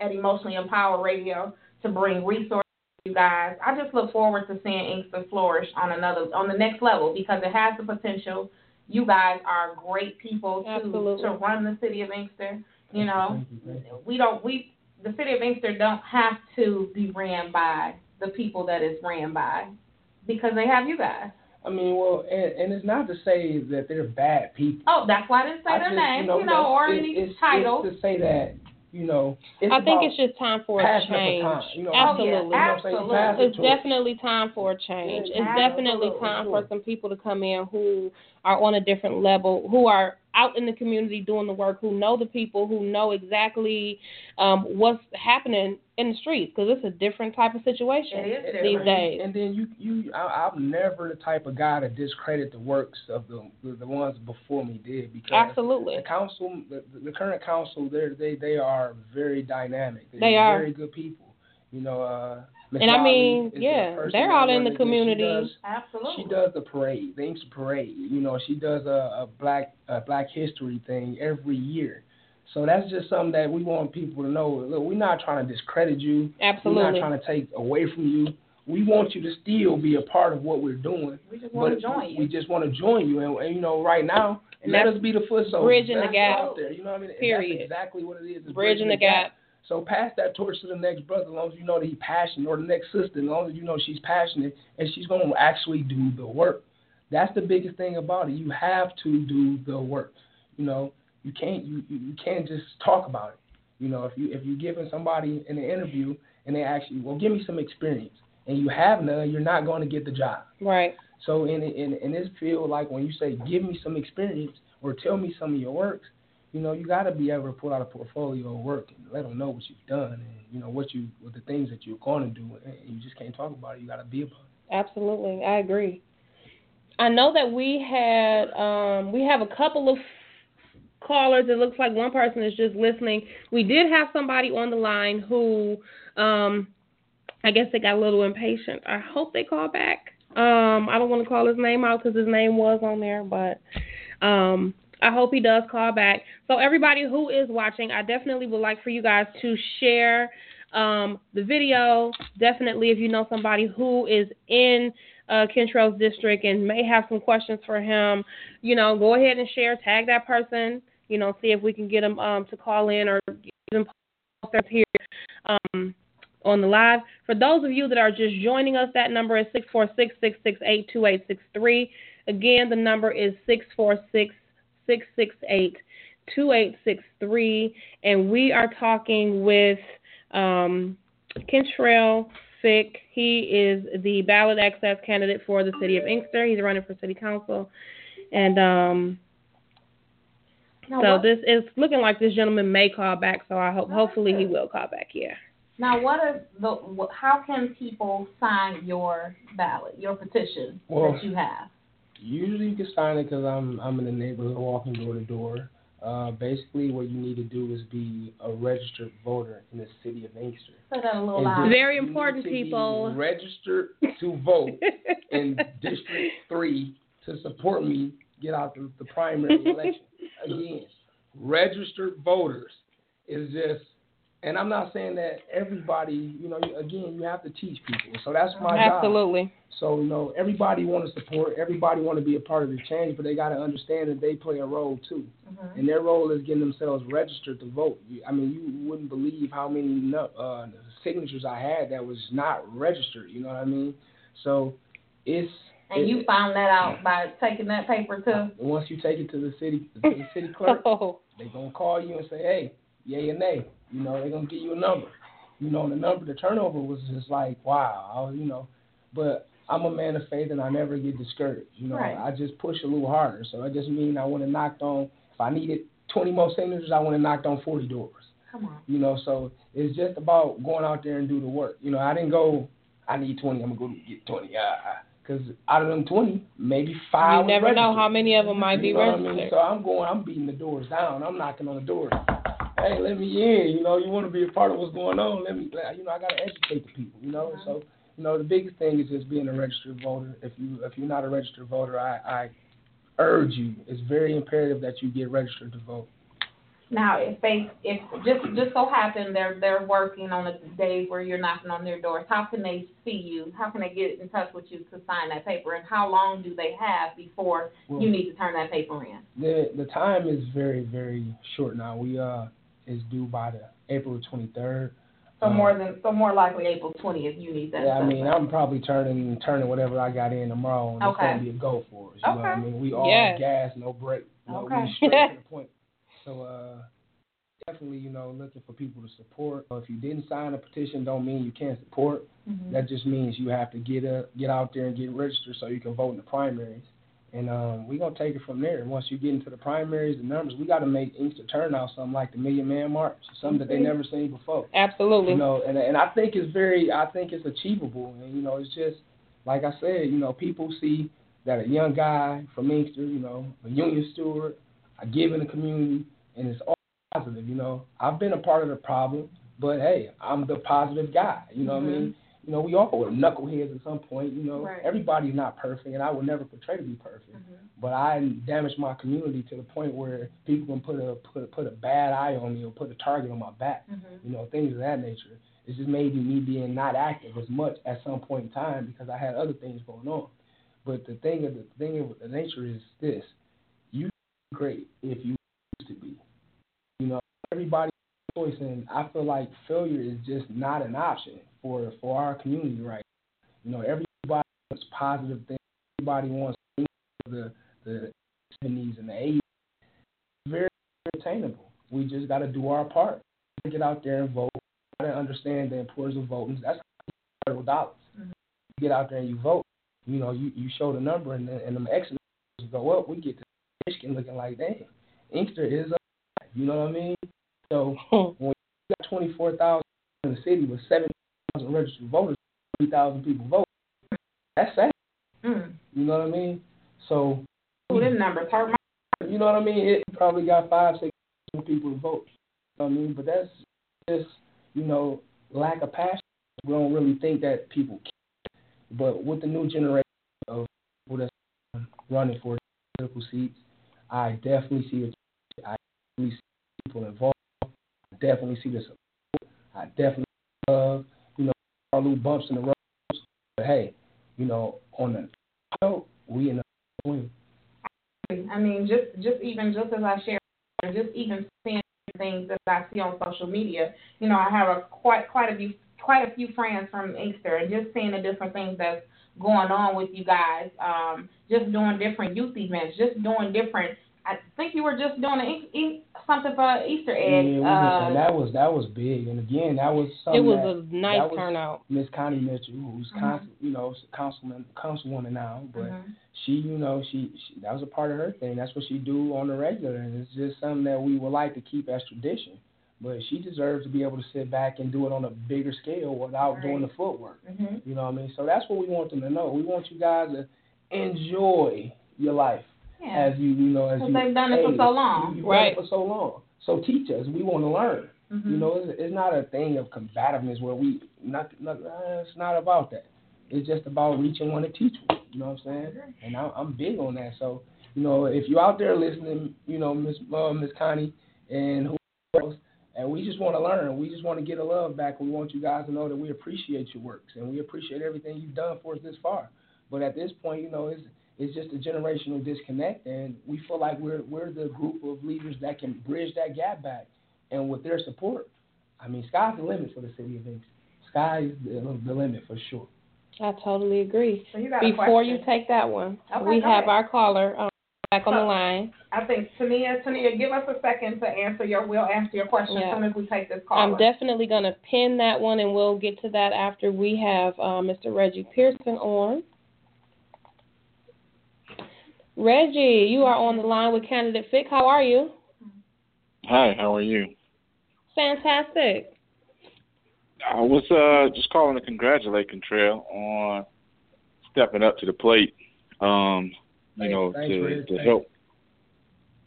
at Emotionally Empowered Radio to bring resources to you guys. I just look forward to seeing Inkster flourish on another on the next level because it has the potential. You guys are great people to Absolutely. to run the city of Inkster. You know, we don't we the city of Inkster don't have to be ran by the people that it's ran by because they have you guys. I mean, well, and, and it's not to say that they're bad people. Oh, that's why I didn't say I their just, names, you know, or it's, any it's, titles. It's to say that, you know, it's I think it's just time for a change. You know, oh, Absolutely. Oh, You know what I'm saying? You Absolutely. It's definitely time for a change. Yeah, It's definitely time for some people to come in who are on a different level, who are out in the community doing the work, who know the people, who know exactly um, what's happening in the streets, because it's a different type of situation these days. And then you, you, I, I'm never the type of guy to discredit the works of the the, the ones before me did because Absolutely. the council, the, the current council, they they they are very dynamic. They're They are. very good people. You know, uh, Ms. And I mean, is the yeah, they're all in the it. She community. does- Absolutely. She does the parade, the Inkster parade. You know, she does a, a black a Black History thing every year. So that's just something that we want people to know. Look, we're not trying to discredit you. Absolutely. We're Absolutely. not trying to take away from you. We want you to still be a part of what we're doing. We just want But to join you. we just want to join you, and, and you know, right now, And let us be the foot soldiers. bridging the gap. Out there, you know what I mean? And Period. That's exactly what it is. It's Bridging the gap. So pass that torch to the next brother, as long as you know that he's passionate, or the next sister, as long as you know she's passionate and she's going to actually do the work. That's the biggest thing about it. You have to do the work. You know, you can't you you can't just talk about it. You know, if you if you're giving somebody in an interview and they ask you, well, give me some experience, and you have none, you're not going to get the job. Right. So in in in this field, like when you say, give me some experience or tell me some of your works, you know, you got to be able to pull out a portfolio of work and let them know what you've done and you know what you what the things that you're going to do. And you just can't talk about it. You got to be about it. Absolutely, I agree. I know that we had um, we have a couple of callers. It looks like one person is just listening. We did have somebody on the line who um, I guess they got a little impatient. I hope they call back. Um, I don't want to call his name out because his name was on there, but um, I hope he does call back. So everybody who is watching, I definitely would like for you guys to share um, the video. Definitely, if you know somebody who is in uh, Kentrail's district and may have some questions for him, you know, go ahead and share. Tag that person. You know, see if we can get them um, to call in or even post us here um, on the live. For those of you that are just joining us, that number is six four six six six eight two eight six three. Again, the number is six four six six six eight two eight six three, and we are talking with um, Kentrail Fick. He is the ballot access candidate for the city of Inkster. He's running for city council, and um, Now, so what, this is looking like this gentleman may call back. So I hope, hopefully, he will call back. Yeah. now, what is the? How can people sign your ballot, your petition Well- that you have? Usually you can sign it because I'm I'm in the neighborhood walking door to door. Uh, basically, what you need to do is be a registered voter in the city of Inkster. Say that a little And. Very you need important, to people. Registered to vote in [laughs] District 3 to support me get out the, the primary election. [laughs] Again, registered voters is just, and I'm not saying that everybody, you know, again, you have to teach people. So that's my job. Absolutely. So, you know, everybody want to support, everybody want to be a part of the change, but they got to understand that they play a role too. Mhm. And their role is getting themselves registered to vote. I mean, you wouldn't believe how many no- uh, signatures I had that was not registered. You know what I mean? So it's And it- you found that out by taking that paper too. once you take it to the city, to the [laughs] city clerk, Oh, they gonna call you and say, hey, yay or nay. You know, they're gonna give you a number. You know, and the number, the turnover was just like, wow. I was, you know, but I'm a man of faith and I never get discouraged. You know, Right. I just push a little harder. So that just means I want to knocked on. If I needed 20 more signatures, I want to knocked on 40 doors. Come on. You know, so it's just about going out there and do the work. You know, I didn't go. I need 20. I'm gonna go get 20. Because out of them 20, maybe five. you never know how many of them might be You know what I mean? registered. So I'm going, I'm beating the doors down. I'm knocking on the doors. Hey, let me in. You know, you want to be a part of what's going on. Let me, you know, I got to educate the people. You know, so you know, the biggest thing is just being a registered voter. If you if you're not a registered voter, I I urge you. It's very imperative that you get registered to vote. Now, if they, if just just so happen they're they're working on the days where you're knocking on their doors, how can they see you? How can they get in touch with you to sign that paper? And how long do they have before Well, you need to turn that paper in? The the time is very very short now. We uh is due by the April twenty third. So more than so more likely April twentieth, you need that. Yeah, I mean. I'm probably turning turning whatever I got in tomorrow, and it's gonna be a go for us. You know what I mean? We all Yes. gas, no break. You know, Okay. we straight to the [laughs] point. So uh, definitely, you know, looking for people to support. If you didn't sign a petition, don't mean you can't support. Mhm. That just means you have to get a, get out there and get registered so you can vote in the primaries. And um, we're gonna take it from there. Once you get into the primaries, the numbers, we got to make Inkster turnout something like the Million Man March, something that they never seen before. Absolutely. You know, and and I think it's very, I think it's achievable. And you know, it's just like I said, you know, people see that a young guy from Inkster, you know, a union steward, I give in the community, and it's all positive. You know, I've been a part of the problem, but hey, I'm the positive guy. You know what I mean? You know, we all were knuckleheads at some point. You know, Right. everybody's not perfect, and I would never portray to be perfect. Mm-hmm. But I damaged my community to the point where people can put a put a, put a bad eye on me or put a target on my back. Mm-hmm. You know, things of that nature. It's just maybe me being not active as much at some point in time because I had other things going on. But the thing of the thing of the nature is this: you great if you used to be. You know, everybody's choice, and I feel like failure is just not an option for for our community right. now. You know, everybody wants positive things. Everybody wants the the seventies and the eighties. Very attainable. We just got to do our part. Get out there and vote. Got to understand the importance of voting. That's federal dollars. Mhm. You get out there and you vote. You know, you you show the number, and the, and them X numbers go up. We get to Michigan looking like, dang, Inkster is up. You know what I mean? So [laughs] when you got twenty four thousand in the city with seven thousand registered voters, three thousand people vote. That's sad. Mm. You know what I mean? So Ooh, them numbers hurt my. you know what I mean? It probably got five, six people to vote. You know what I mean? But that's just, you know, lack of passion. We don't really think that people care. But with the new generation of people that's running for political seats, I definitely see the I definitely see people involved. Definitely see the support. I definitely love, you know, all little bumps in the road. But hey, you know, on the note, we in the win. I mean, just just even just as I share, just even seeing things that I see on social media. You know, I have a quite quite a few quite a few friends from Inkster, and just seeing the different things that's going on with you guys. Um, just doing different youth events, just doing different. I think you were just doing a, ink- ink- something for Easter egg. we just- uh, and that was that was big, and again, that was something it was that a nice that was- turnout. Miss Connie Mitchell, who's Mhm. council, you know, councilman, councilwoman now, but mhm. she, you know, she, she that was a part of her thing. That's what she do on the regular, and it's just something that we would like to keep as tradition. But she deserves to be able to sit back and do it on a bigger scale without Right. doing the footwork. Mhm. You know what I mean? So that's what we want them to know. We want you guys to enjoy your life Yeah. as you, you know, as you they've done it for so long. You've Right. for so long. So teach us. We want to learn. Mhm. You know, it's, it's not a thing of combativeness where we not, not uh, it's not about that. It's just about reaching one and teach one. You know what I'm saying? And I, I'm big on that. So, you know, if you're out there listening, you know, Miss uh, Miss Connie and who else, and we just want to learn. We just want to get a love back. We want you guys to know that we appreciate your works and we appreciate everything you've done for us this far. But at this point, you know, it's it's just a generational disconnect, and we feel like we're we're the group of leaders that can bridge that gap back. And with their support, I mean, sky's the limit for the city of Inkster. Sky's the, the limit for sure. I totally agree. So you got Before you take that one, Okay, we go have ahead. our caller um, back on the line. I think Tania, Tania, give us a second to answer your. We'll answer your question Yeah. as soon as we take this call. I'm definitely going to pin that one, and we'll get to that after we have uh, Mr. Reggie Pearson on. Reggie, you are on the line with Candidate Fick. How are you? Hi, how are you? Fantastic. I was uh just calling to congratulate Kentrail on stepping up to the plate. Um, you Thanks, know, thanks, to to help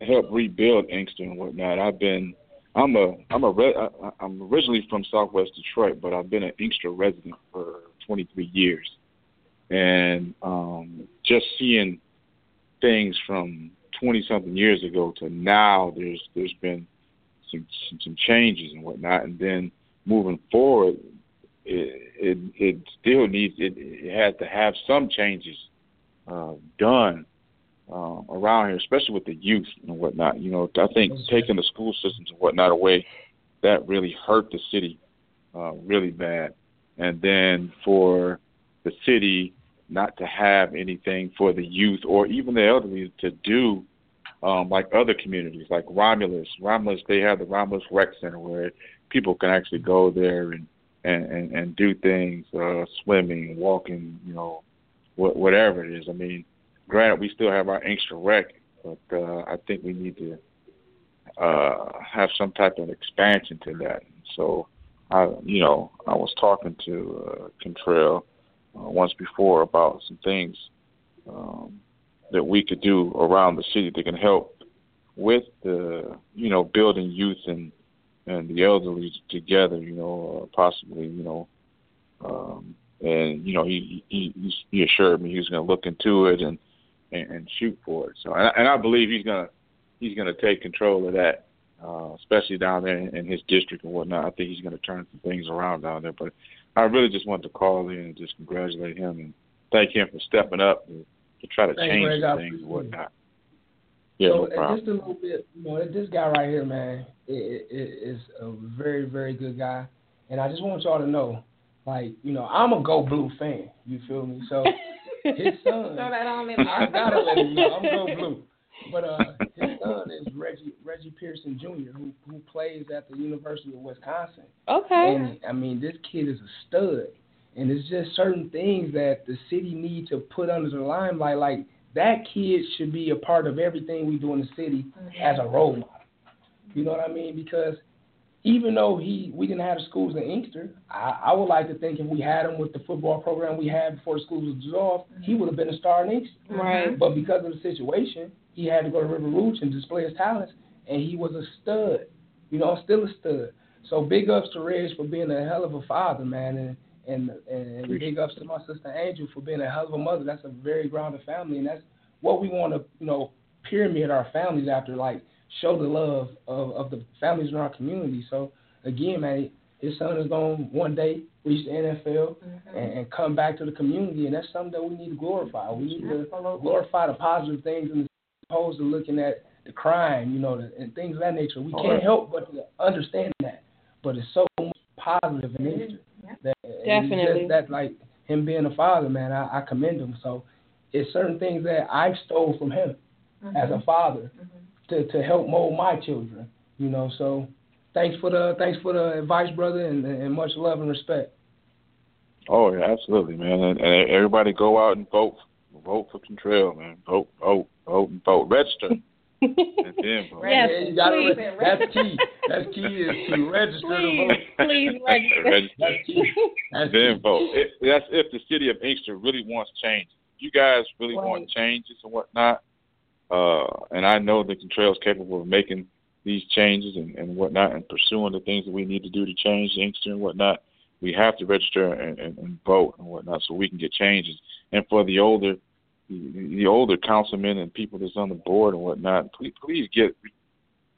help rebuild Inkster and whatnot. I've been I'm a I'm a re- I, I'm originally from Southwest Detroit, but I've been an Inkster resident for 23 years, and um, just seeing things from 20 something years ago to now, there's there's been some some, some changes and whatnot, and then moving forward, it it, it still needs it, it has to have some changes uh, done um, around here, especially with the youth and whatnot. You know, I think taking the school systems and whatnot away, that really hurt the city uh, really bad. And then for the city not to have anything for the youth or even the elderly to do, um, like other communities, like Romulus. Romulus, they have the Romulus Rec Center where people can actually go there and and and, and do things, uh, swimming, walking, you know, wh- whatever it is. I mean, granted, we still have our Inkster Rec, but uh, I think we need to uh, have some type of expansion to that. So, I, you know, I was talking to uh, Kentrail uh, once before about some things um, that we could do around the city that can help with the, you know, building youth and and the elderly together. You know, uh, possibly, you know. Um, and you know he he he assured me he was going to look into it and and, and shoot for it. So, and I, and I believe he's gonna he's gonna take control of that, uh, especially down there in, in his district and whatnot. I think he's gonna turn some things around down there. But I really just wanted to call in and just congratulate him and thank him for stepping up to, to try to Thanks, change Greg. things and whatnot. Yeah, so no problem. just a little bit, you know, this guy right here, man, is a very, very good guy, and I just want y'all to know, like, you know, I'm a Go Blue fan. You feel me? So [laughs] his son, Throw that on me. I gotta let him know I'm Go Blue. But uh, his son is Reggie Reggie Pearson Jr., who who plays at the University of Wisconsin. Okay. And I mean, this kid is a stud. And it's just certain things that the city need to put under the limelight. Like that kid should be a part of everything we do in the city mm-hmm. as a role model. You know what I mean? Because even though he we didn't have the schools in Inkster, I, I would like to think if we had him with the football program we had before the schools was dissolved, he mm-hmm. would have been a star in Inkster. Right. But because of the situation, he had to go to River Rouge and display his talents, and he was a stud. You know, still a stud. So big ups to Reg for being a hell of a father, man, and and and big ups to my sister Angel for being a hell of a mother. That's a very grounded family, and that's what we want to, you know, pyramid our families after, like show the love of of the families in our community. So again, man, his son is going to one day reach the NFL mm-hmm. and, and come back to the community, and that's something that we need to glorify. We need to glorify the positive things in the opposed to looking at the crime, you know, the, and things of that nature. We oh, can't help but to understand that, but it's so much positive in nature. That, Definitely. Just that, like him being a father, man, I, I commend him. So it's certain things that I stole from him mm-hmm. as a father mm-hmm. to to help mold my children. You know, so thanks for the thanks for the advice, brother, and, and much love and respect. Oh yeah, absolutely, man. And, and everybody go out and vote. Vote for Kentrail, man. Vote, vote, vote, and vote. Register. and then vote. Yes, Yeah, you gotta please. re- that's key. That's key is to register Please, to vote. please [laughs] register. Register. That's key. That's then key. vote. It, that's if the city of Inkster really wants change. You guys really want changes and whatnot. Uh, and I know that Kentrail's capable of making these changes and, and whatnot and pursuing the things that we need to do to change Inkster and whatnot. We have to register and, and, and vote and whatnot so we can get changes. And for the older, the, the older councilmen and people that's on the board and whatnot, please, please get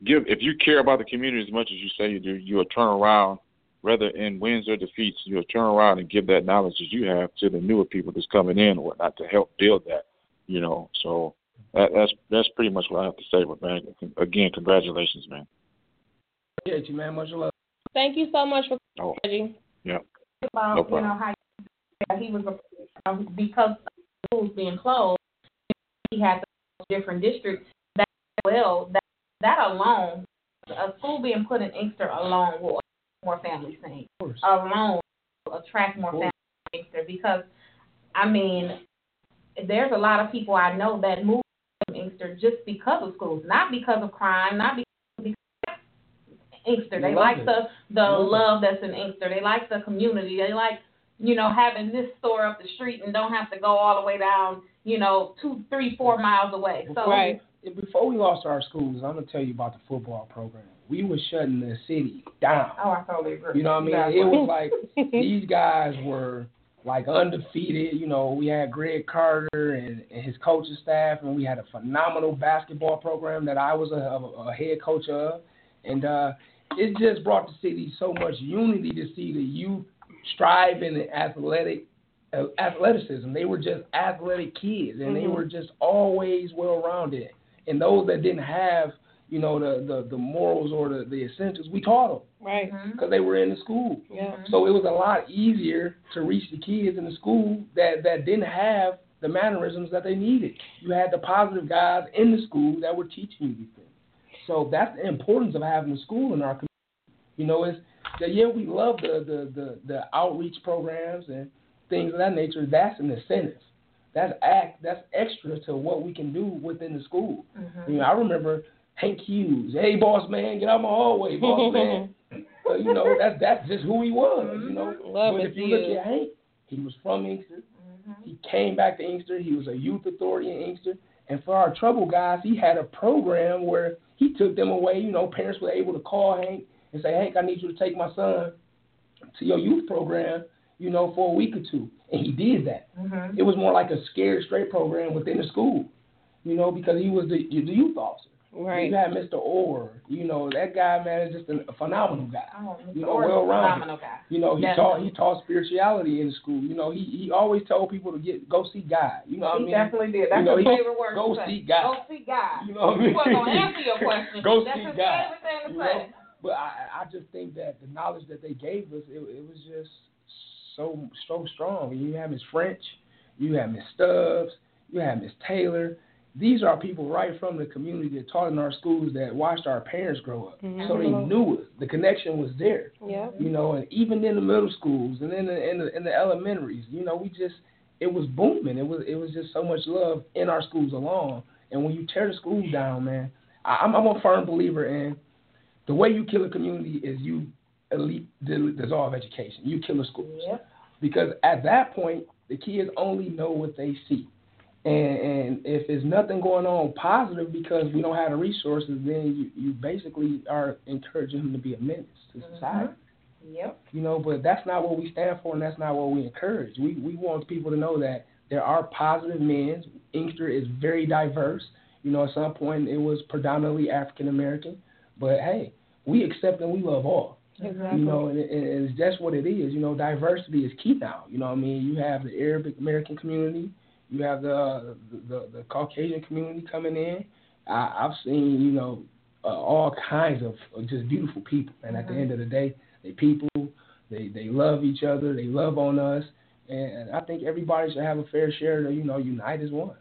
give if you care about the community as much as you say you do, you'll turn around whether in wins or defeats, you'll turn around and give that knowledge that you have to the newer people that's coming in or whatnot to help build that. You know, so that, that's that's pretty much what I have to say. But man, again, congratulations, man. Appreciate you, man. Much love. Thank you so much for Oh, Reggie. yeah. about No you know how he was because schools being closed, he had to go to different districts. That well, that that alone, a school being put in Inkster alone will attract more families Inkster. Alone will attract more families to Inkster because, I mean, there's a lot of people I know that move from Inkster just because of schools, not because of crime, not because Inkster. They like it. the the Love love that's in Inkster. They like the community. They like you know having this store up the street and don't have to go all the way down you know two, three, four miles away. So Right. before we lost our schools, I'm gonna tell you about the football program. We were shutting the city down. Oh, I totally agree. You know what I mean? It was like [laughs] these guys were like undefeated. You know, we had Greg Carter and, and his coaching staff, and we had a phenomenal basketball program that I was a, a, a head coach of. and uh, it just brought the city so much unity to see the youth striving in the athletic uh, athleticism. They were just athletic kids, and they Mhm. were just always well rounded. And those that didn't have, you know, the the, the morals or the, the essentials, we taught them Right. Mhm. because they were in the school. Yeah. So it was a lot easier to reach the kids in the school that, that didn't have the mannerisms that they needed. You had the positive guys in the school that were teaching you these things. So that's the importance of having a school in our community. You know, it's that yeah, we love the, the, the, the outreach programs and things of that nature. That's an incentive. That's act that's extra to what we can do within the school. Mhm. You know, I remember Hank Hughes. Hey, boss man, get out my hallway, boss [laughs] man. So, you know, that's that's just who he was. You know, Love but if you look at Hank, he was from Inkster. Mhm. He came back to Inkster. He was a youth authority in Inkster. And for our trouble guys, he had a program where he took them away. You know, parents were able to call Hank and say, Hank, I need you to take my son to your youth program, you know, for a week or two. And he did that. Mhm. It was more like a scared straight program within the school, you know, because he was the, the youth officer. Right. You had Mr. Orr. You know, that guy, man, is just a phenomenal guy. Oh, Mr. You know, phenomenal guy. You know, he Definitely. taught he taught spirituality in the school. You know, he he always told people to get go see God. You know what I mean? he definitely did. That's You know, his favorite word go see God. Go see God. You know what I mean? He wasn't gonna answer your [laughs] question. Go That's see his God. favorite thing to You say. know? But I I just think that the knowledge that they gave us, it, it was just so so strong. You have Miss French, you have Miss Stubbs, you have Miss Taylor. These are people right from the community that taught in our schools that watched our parents grow up. Mhm. So they knew it. The connection was there. Yeah. You know, and even in the middle schools and in the in the in the elementaries, you know, we just it was booming. It was it was just so much love in our schools alone. And when you tear the schools down, man, I, I'm I'm a firm believer in the way you kill a community is you elite dissolve education. You kill a school Yep. because at that point the kids only know what they see. And, and if there's nothing going on positive because we don't have the resources, then you, you basically are encouraging them to be a menace to mm-hmm. society. Yep. You know, but that's not what we stand for, and that's not what we encourage. We we want people to know that there are positive men. Inkster is very diverse. You know, at some point it was predominantly African American, but hey, we accept and we love all. Exactly. You know, and, it, and it's just what it is. You know, diversity is key now. You know, what I mean, you have the Arabic American community, you have the the, the, the Caucasian community coming in. I, I've seen, you know, uh, all kinds of, of just beautiful people, and at the end of the day, they people, they they love each other, they love on us, and I think everybody should have a fair share to, you know, unite as one.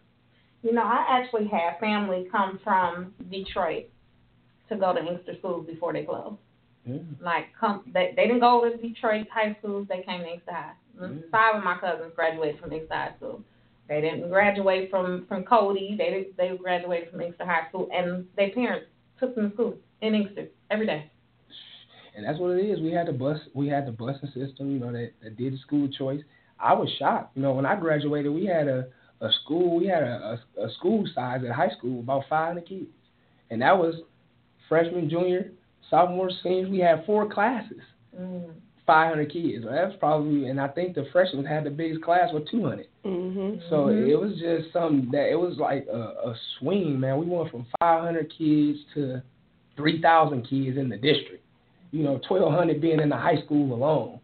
You know, I actually have family come from Detroit to go to Inkster schools before they closed. Yeah. Like, come, they, they didn't go to Detroit high schools. They came to Inkster High. Mm. Five of my cousins graduated from Inkster High School. They didn't graduate from from Cody. They they graduated from Inkster High School, and their parents took them to school in Inkster every day. and that's what it is. We had the bus, we had the busing system, you know, that, that did the school choice. I was shocked, you know, when I graduated, we had a a school, we had a, a, a school size at high school about 500 kids, and that was freshman, junior, sophomore, seniors. We had four classes, Mm. 500 kids. Well, that's probably, and I think the freshmen had the biggest class with 200. Mhm. So Mhm. it was just something that it was like a, a swing, man. We went from 500 kids to 3,000 kids in the district. You know, 1,200 being in the high school alone.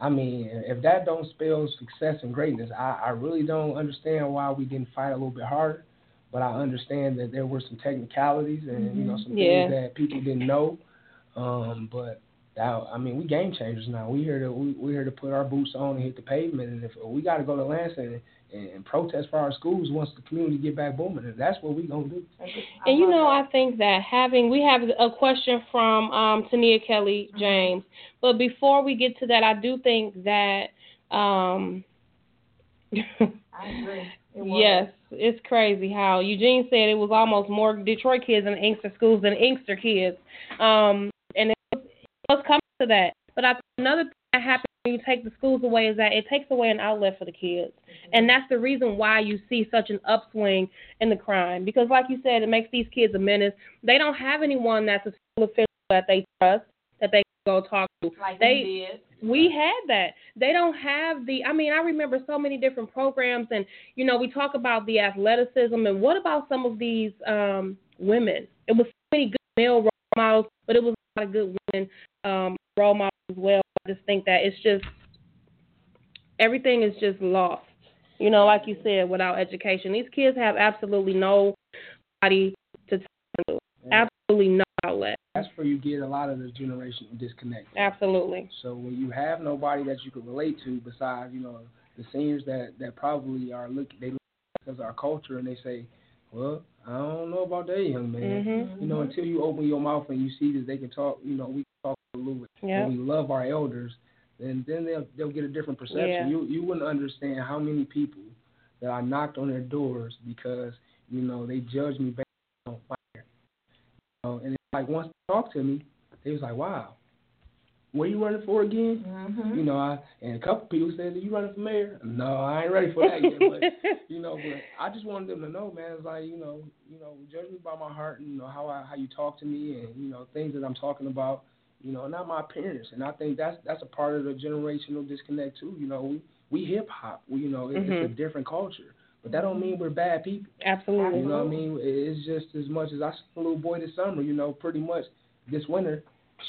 I mean, if that don't spell success and greatness, I, I really don't understand why we didn't fight a little bit harder. But I understand that there were some technicalities and you know some Yeah. things that people didn't know. Um, but that, I mean, we game changers now. We here to we we here to put our boots on and hit the pavement. And if we got to go to Lansing and, and protest for our schools once the community get back booming, and that's what we gonna do. And you know. I think that having we have a question from um, Tania Kelly James, but before we get to that, I do think that um, [laughs] I agree. Yes, it's crazy how Eugene said it was almost more Detroit kids in Inkster schools than Inkster kids, um, and it was, it was coming to that. But I another thing that happens when you take the schools away is that it takes away an outlet for the kids. And that's the reason why you see such an upswing in the crime. Because, like you said, it makes these kids a menace. They don't have anyone that's a school official that they trust, that they can go talk to. Like They- we did. We had that. They don't have the. I mean, I remember so many different programs, and you know, we talk about the athleticism, and what about some of these um women? It was so many good male role models, but it was a lot of good women um, role models as well. I just think that it's just everything is just lost. You know, like you said, without education, these kids have absolutely nobody to talk to, absolutely no outlet. Where you get a lot of the generational disconnect. Absolutely. So when you have nobody that you can relate to besides, you know, the seniors that that probably are look they look because our culture and they say, well, I don't know about that young man. Mhm. You know, until you open your mouth and you see that they can talk, you know, we can talk a little bit. Yeah. And we love our elders, then then they'll they'll get a different perception. Yeah. You you wouldn't understand how many people that I knocked on their doors because you know they judged me based on my hair. You know, and it's like once they talked to me, they was like, wow, where you running for again? Mhm. You know, I and a couple people said, "Are you running for mayor?" No, I ain't ready for that yet. But [laughs] you know, but I just wanted them to know, man. It's like you know, you know, judge me by my heart and you know how I how you talk to me and you know things that I'm talking about. You know, not my appearance. And I think that's that's a part of the generational disconnect too. You know, we we hip hop. We you know it, it's a Mhm. different culture, but that don't mean we're bad people. Absolutely. You know what I mean? It's just as much as I seen a little boy this summer, you know, pretty much this winter,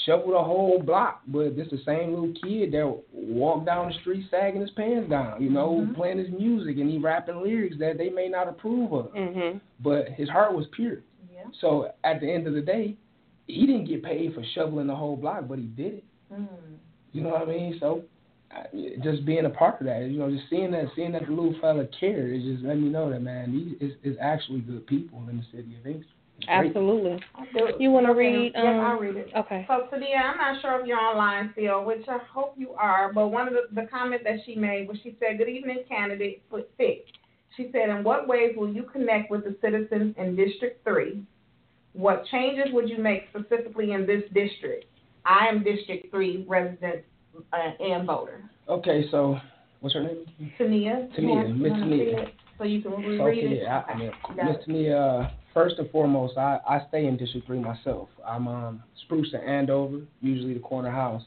shoveled a whole block. But this the same little kid that walked down the street sagging his pants down, you know, Mhm. playing his music and he rapping lyrics that they may not approve of. Mhm. But his heart was pure. Yeah. So at the end of the day, he didn't get paid for shoveling the whole block, but he did it. Mm. You know what I mean? So I, just being a part of that, you know, just seeing that, seeing that the little fella cared, it just let me know that man, these is, is actually good people in the city of Inkster. It's. Absolutely. You want to Okay. read? Yes, Um, I'll read it. Okay. So, Tania, I'm not sure if you're online still, which I hope you are, but one of the, the comments that she made was she said, Good evening, candidate for six. She said, In what ways will you connect with the citizens in District 3? What changes would you make specifically in this district? I am District 3 resident uh, and voter. Okay, so what's her name? Tania? Tania, Miss Tania. So you can reread it? yeah, I, Okay, yeah. Miss. Tania, uh, first and foremost, I, I stay in District 3 myself. I'm um, Spruce and Andover, usually the corner house.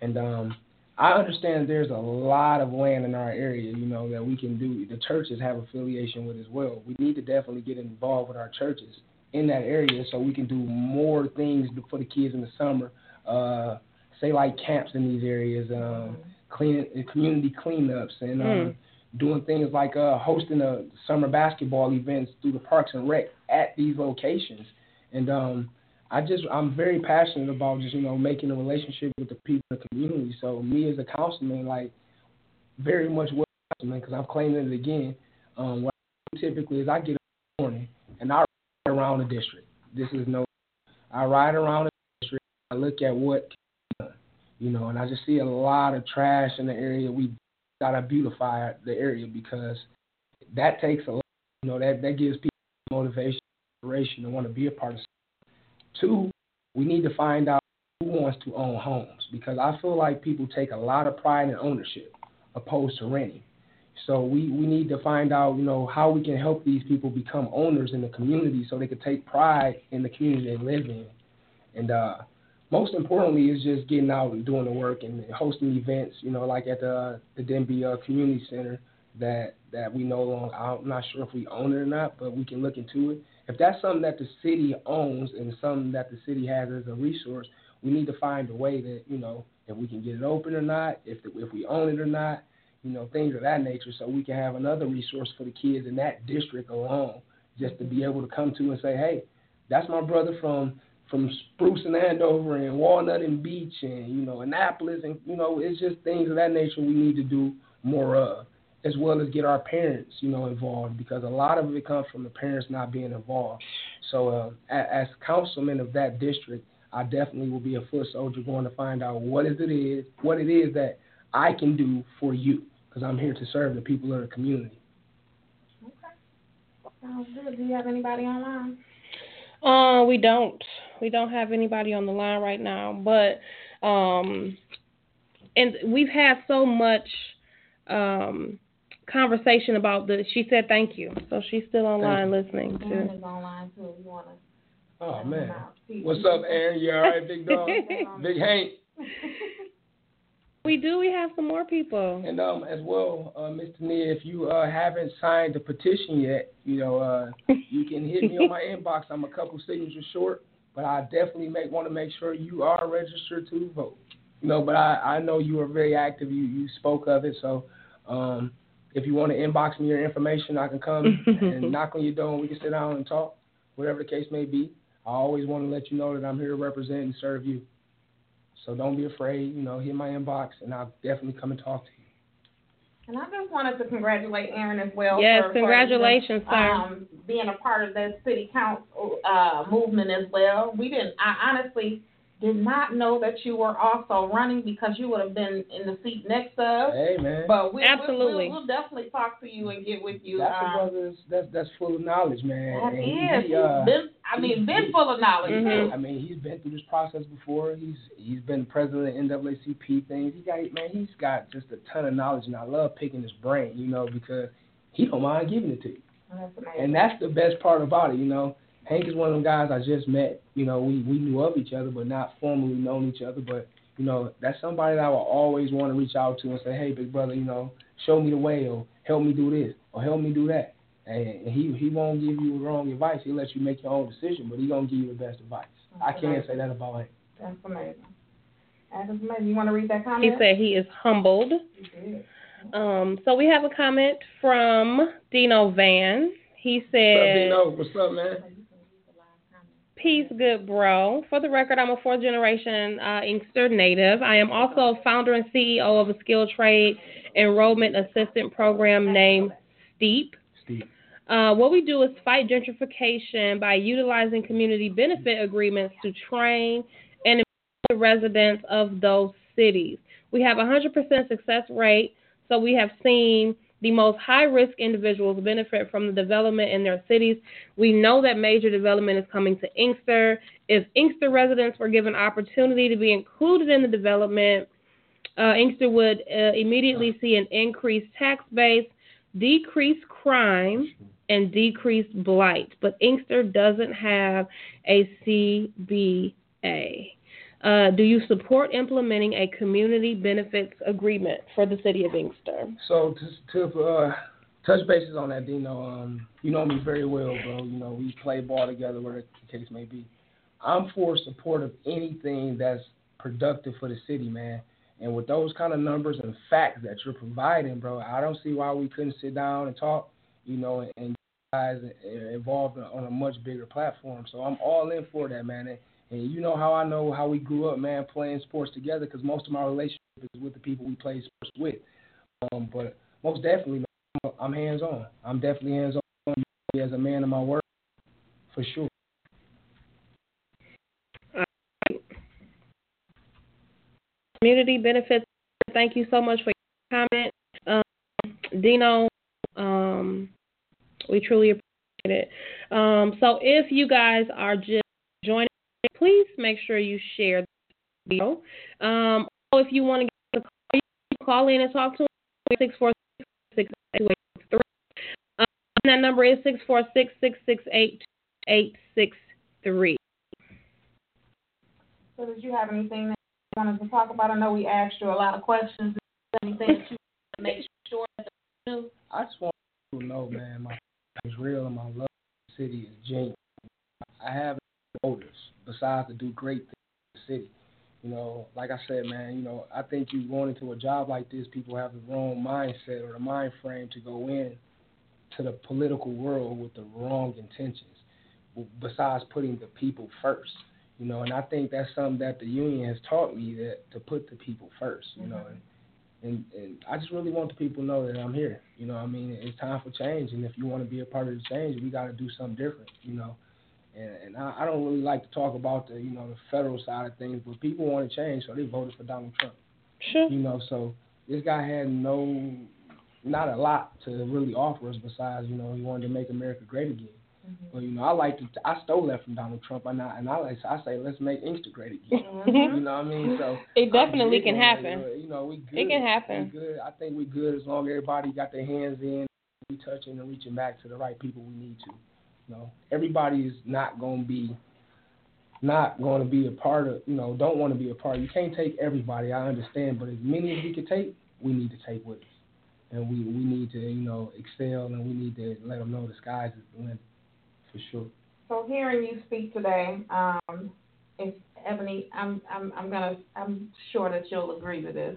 And um, I understand there's a lot of land in our area, you know, that we can do. The churches have affiliation with as well. We need to definitely get involved with our churches in that area so we can do more things for the kids in the summer. Uh, say like camps in these areas, um, clean community cleanups, and um, Mm. doing things like uh, hosting a summer basketball events through the Parks and Rec at these locations. And um, I just I'm very passionate about just you know making a relationship with the people in the community. So me as a councilman, like very much well councilman because I'm claiming it again. Um, what I do typically is I get up in the morning and I ride around the district. This is no, I ride around the district. I look at what, you know, and I just see a lot of trash in the area. We gotta beautify the area because that takes a lot. You know, that that gives people motivation, inspiration to want to be a part of. Two, we need to find out who wants to own homes because I feel like people take a lot of pride in ownership opposed to renting. So we, we need to find out, you know, how we can help these people become owners in the community so they can take pride in the community they live in. And uh, most importantly is just getting out and doing the work and hosting events, you know, like at the the Denby uh, Community Center that that we no longer I'm not sure if we own it or not, but we can look into it. If that's something that the city owns and something that the city has as a resource, we need to find a way that, you know, if we can get it open or not, if the, if we own it or not, you know, things of that nature, so we can have another resource for the kids in that district alone, just to be able to come to and say, hey, that's my brother from from Spruce and Andover and Walnut and Beach and you know Annapolis and you know it's just things of that nature we need to do more of, as well as get our parents you know involved because a lot of it comes from the parents not being involved. So uh, as, as councilman of that district, I definitely will be a foot soldier going to find out what is it is what it is that I can do for you because I'm here to serve the people of the community. Okay, sounds good. Do you have anybody online? Uh, we don't. We don't have anybody on the line right now, but um, and we've had so much um conversation about the. She said thank you, so she's still online listening Aaron to. is online too. You wanna. Oh man, what's up, Aaron? You all right, big dog? [laughs] big Hank. We do. We have some more people. And um, as well, uh, Mr. Nia, if you uh, haven't signed the petition yet, you know, uh, [laughs] you can hit me on my inbox. I'm a couple signatures short, but I definitely make want to make sure you are registered to vote. You know, but I I know you are very active. You you spoke of it, so um, if you want to inbox me your information, I can come and [laughs] knock on your door and we can sit down and talk, whatever the case may be. I always want to let you know that I'm here to represent and serve you. So don't be afraid. You know, hit my inbox and I'll definitely come and talk to you. And I just wanted to congratulate Aaron as well. Yes, for, congratulations, for, sir. Um, being a part of the city council uh, movement as well. We didn't. I honestly did not know that you were also running because you would have been in the seat next to us. Hey man. But we, Absolutely. We'll, we'll, definitely talk to you and get with you. That's a um, brother that's that's full of knowledge, man. that And is. he, uh, been, I mean, been full of knowledge Mhm. too. I mean, he's been through this process before. He's he's been president of NAACP things. He got man, he's got just a ton of knowledge, and I love picking his brain, you know, because he don't mind giving it to you. That's. And that's the best part about it, you know. Hank is one of them guys I just met. You know, we we knew of each other, but not formally known each other. But you know, that's somebody that I will always want to reach out to and say, hey, big brother, you know, show me the way, or help me do this, or help me do that. And he he won't give you wrong advice. He'll let you make your own decision, but he gonna give you the best advice. I can't say that about him. That's amazing. That is amazing. You want to read that comment? He said he is humbled. You did. Um, so we have a comment from Dino Van. He What's up, said, Dino? What's up, man? Peace, good bro. For the record, I'm a fourth generation uh, Inkster native. I am also founder and CEO of a skilled trade enrollment assistant program named STEEP. Steve. Uh, what we do is fight gentrification by utilizing community benefit agreements to train and the residents of those cities. We have a 100% success rate, so we have seen the most high risk individuals benefit from the development in their cities. We know that major development is coming to Inkster. If Inkster residents were given opportunity to be included in the development, uh, Inkster would uh, immediately see an increased tax base, decreased crime, and decreased blight. But Inkster doesn't have a CBA. Uh, do you support implementing a community benefits agreement for the city of Inkster? So to, to uh, touch bases on that, Dino, um, you know me very well, bro. You know we play ball together, whatever the case may be. I'm for support of anything that's productive for the city, man. And with those kind of numbers and facts that you're providing, bro, I don't see why we couldn't sit down and talk, you know, and, guys involved on a much bigger platform. So I'm all in for that, man. And, and you know how I know how we grew up, man, playing sports together, because most of my relationship is with the people we play sports with. Um, but most definitely, man, I'm hands on. I'm definitely hands on as a man of my word, for sure. Community benefits. Thank you so much for your comment, um, Dino. Um, we truly appreciate it. Um, so if you guys are just please make sure you share the video. Um, if you want to get a call, you can call in and talk to us. Six four six six eight three. Um, that number is six four six six six eight eight six three. So did you have anything that you wanted to talk about? I know we asked you a lot of questions. Anything that you want to make sure that you do? I just want people to know, man, my is real and my love for the city is genuine. I have motives besides to do great things in the city. You know, like I said, man, you know, I think you going into a job like this, people have the wrong mindset or the mind frame to go in to the political world with the wrong intentions, besides putting the people first. You know, and I think that's something that the union has taught me that to put the people first. You know, and and and I just really want the people to know that I'm here. You know, I mean, it's time for change, and if you want to be a part of the change, we got to do something different. You know, and and I, I don't really like to talk about the you know the federal side of things, but people want to change, so they voted for Donald Trump. Sure. You know, so this guy had no, not a lot to really offer us besides you know he wanted to make America great again. But you know, I like to. I stole that from Donald Trump, and I and I like I say let's make Inkster great again. Mhm. You know what I mean? So [laughs] It definitely can happen. You know, we good. It can happen. We good. I think we good as long as everybody got their hands in, we touching and reaching back to the right people we need to. Know, everybody is not going to be not going to be a part of. You know, don't want to be a part. You can't take everybody. I understand, but as many as we can take, we need to take with us, and we we need to you know excel, and we need to let them know the sky's the limit for sure. so hearing you speak today, um, if Ebony, I'm I'm I'm gonna I'm sure that you'll agree with this.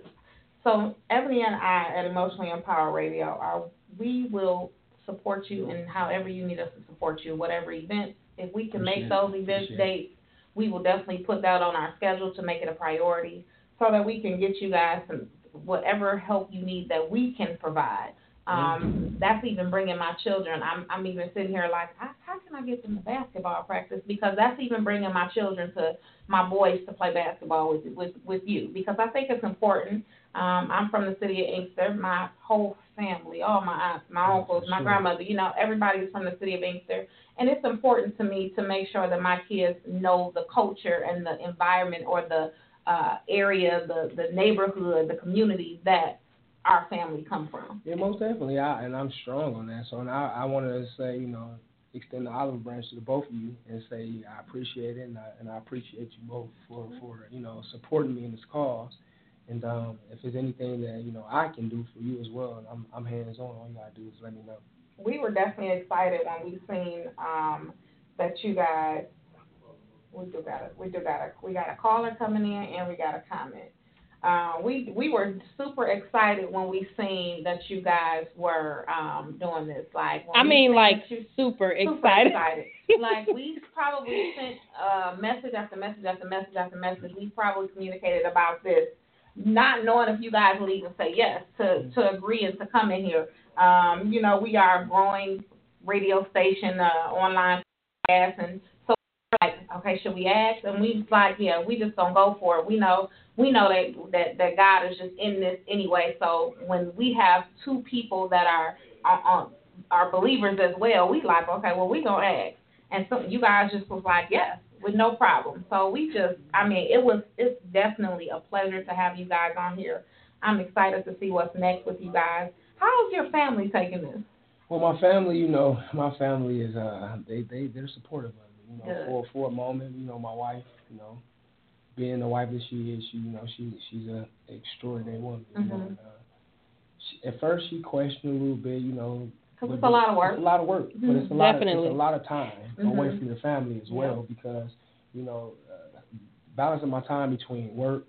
So Ebony and I at Emotionally Empowered Radio are we will support you in however you need us to support you, whatever events. If we can make those events dates, we will definitely put that on our schedule to make it a priority so that we can get you guys some whatever help you need that we can provide. Um, that's even bringing my children. I'm I'm even sitting here like, how, how can I get them to basketball practice? Because that's even bringing my children to my boys to play basketball with with with you because I think it's important. Um, I'm from the city of Inkster. My whole family, all my aunts, my uncles, my grandmother, you know, everybody's from the city of Inkster. And it's important to me to make sure that my kids know the culture and the environment or the uh, area, the, the neighborhood, the community that our family come from. Yeah, most definitely. I and I'm strong on that. So and I I wanted to say, you know, extend the olive branch to the both of you and say I appreciate it and I and I appreciate you both for for you know supporting me in this cause. And um, if there's anything that you know I can do for you as well, I'm I'm hands on. All you gotta do is let me know. We were definitely excited when we seen um, that you guys. We do got a we do got a we got a caller coming in and we got a comment. Uh, we we were super excited when we seen that you guys were um, doing this. Like I mean, like you- super super excited. excited. like we [laughs] probably sent uh, message after message after message after message. We probably communicated about this, not knowing if you guys would even say yes to to agree and to come in here. Um, you know, we are a growing radio station, uh, online podcast, and okay, should we ask? And we was like, yeah, we just gonna go for it. We know we know that that that God is just in this anyway. So when we have two people that are are, are believers as well, we like, okay, well we gonna ask. And so you guys just was like, yes, with no problem. So we just, I mean, it was, it's definitely a pleasure to have you guys on here. I'm excited to see what's next with you guys. How's your family taking this? Well, my family, you know, my family is uh they they they're supportive of me. You know, Good. for for a moment, you know, my wife, you know, being the wife that she is, she you know she she's a extraordinary woman. You know, Mhm. and, uh, she, at first she questioned a little bit, you know. Because it's a lot of work. It's a lot of work, but Mhm. it's a lot Definitely. of it's a lot of time away Mhm. from your family as well because you know uh, balancing my time between work,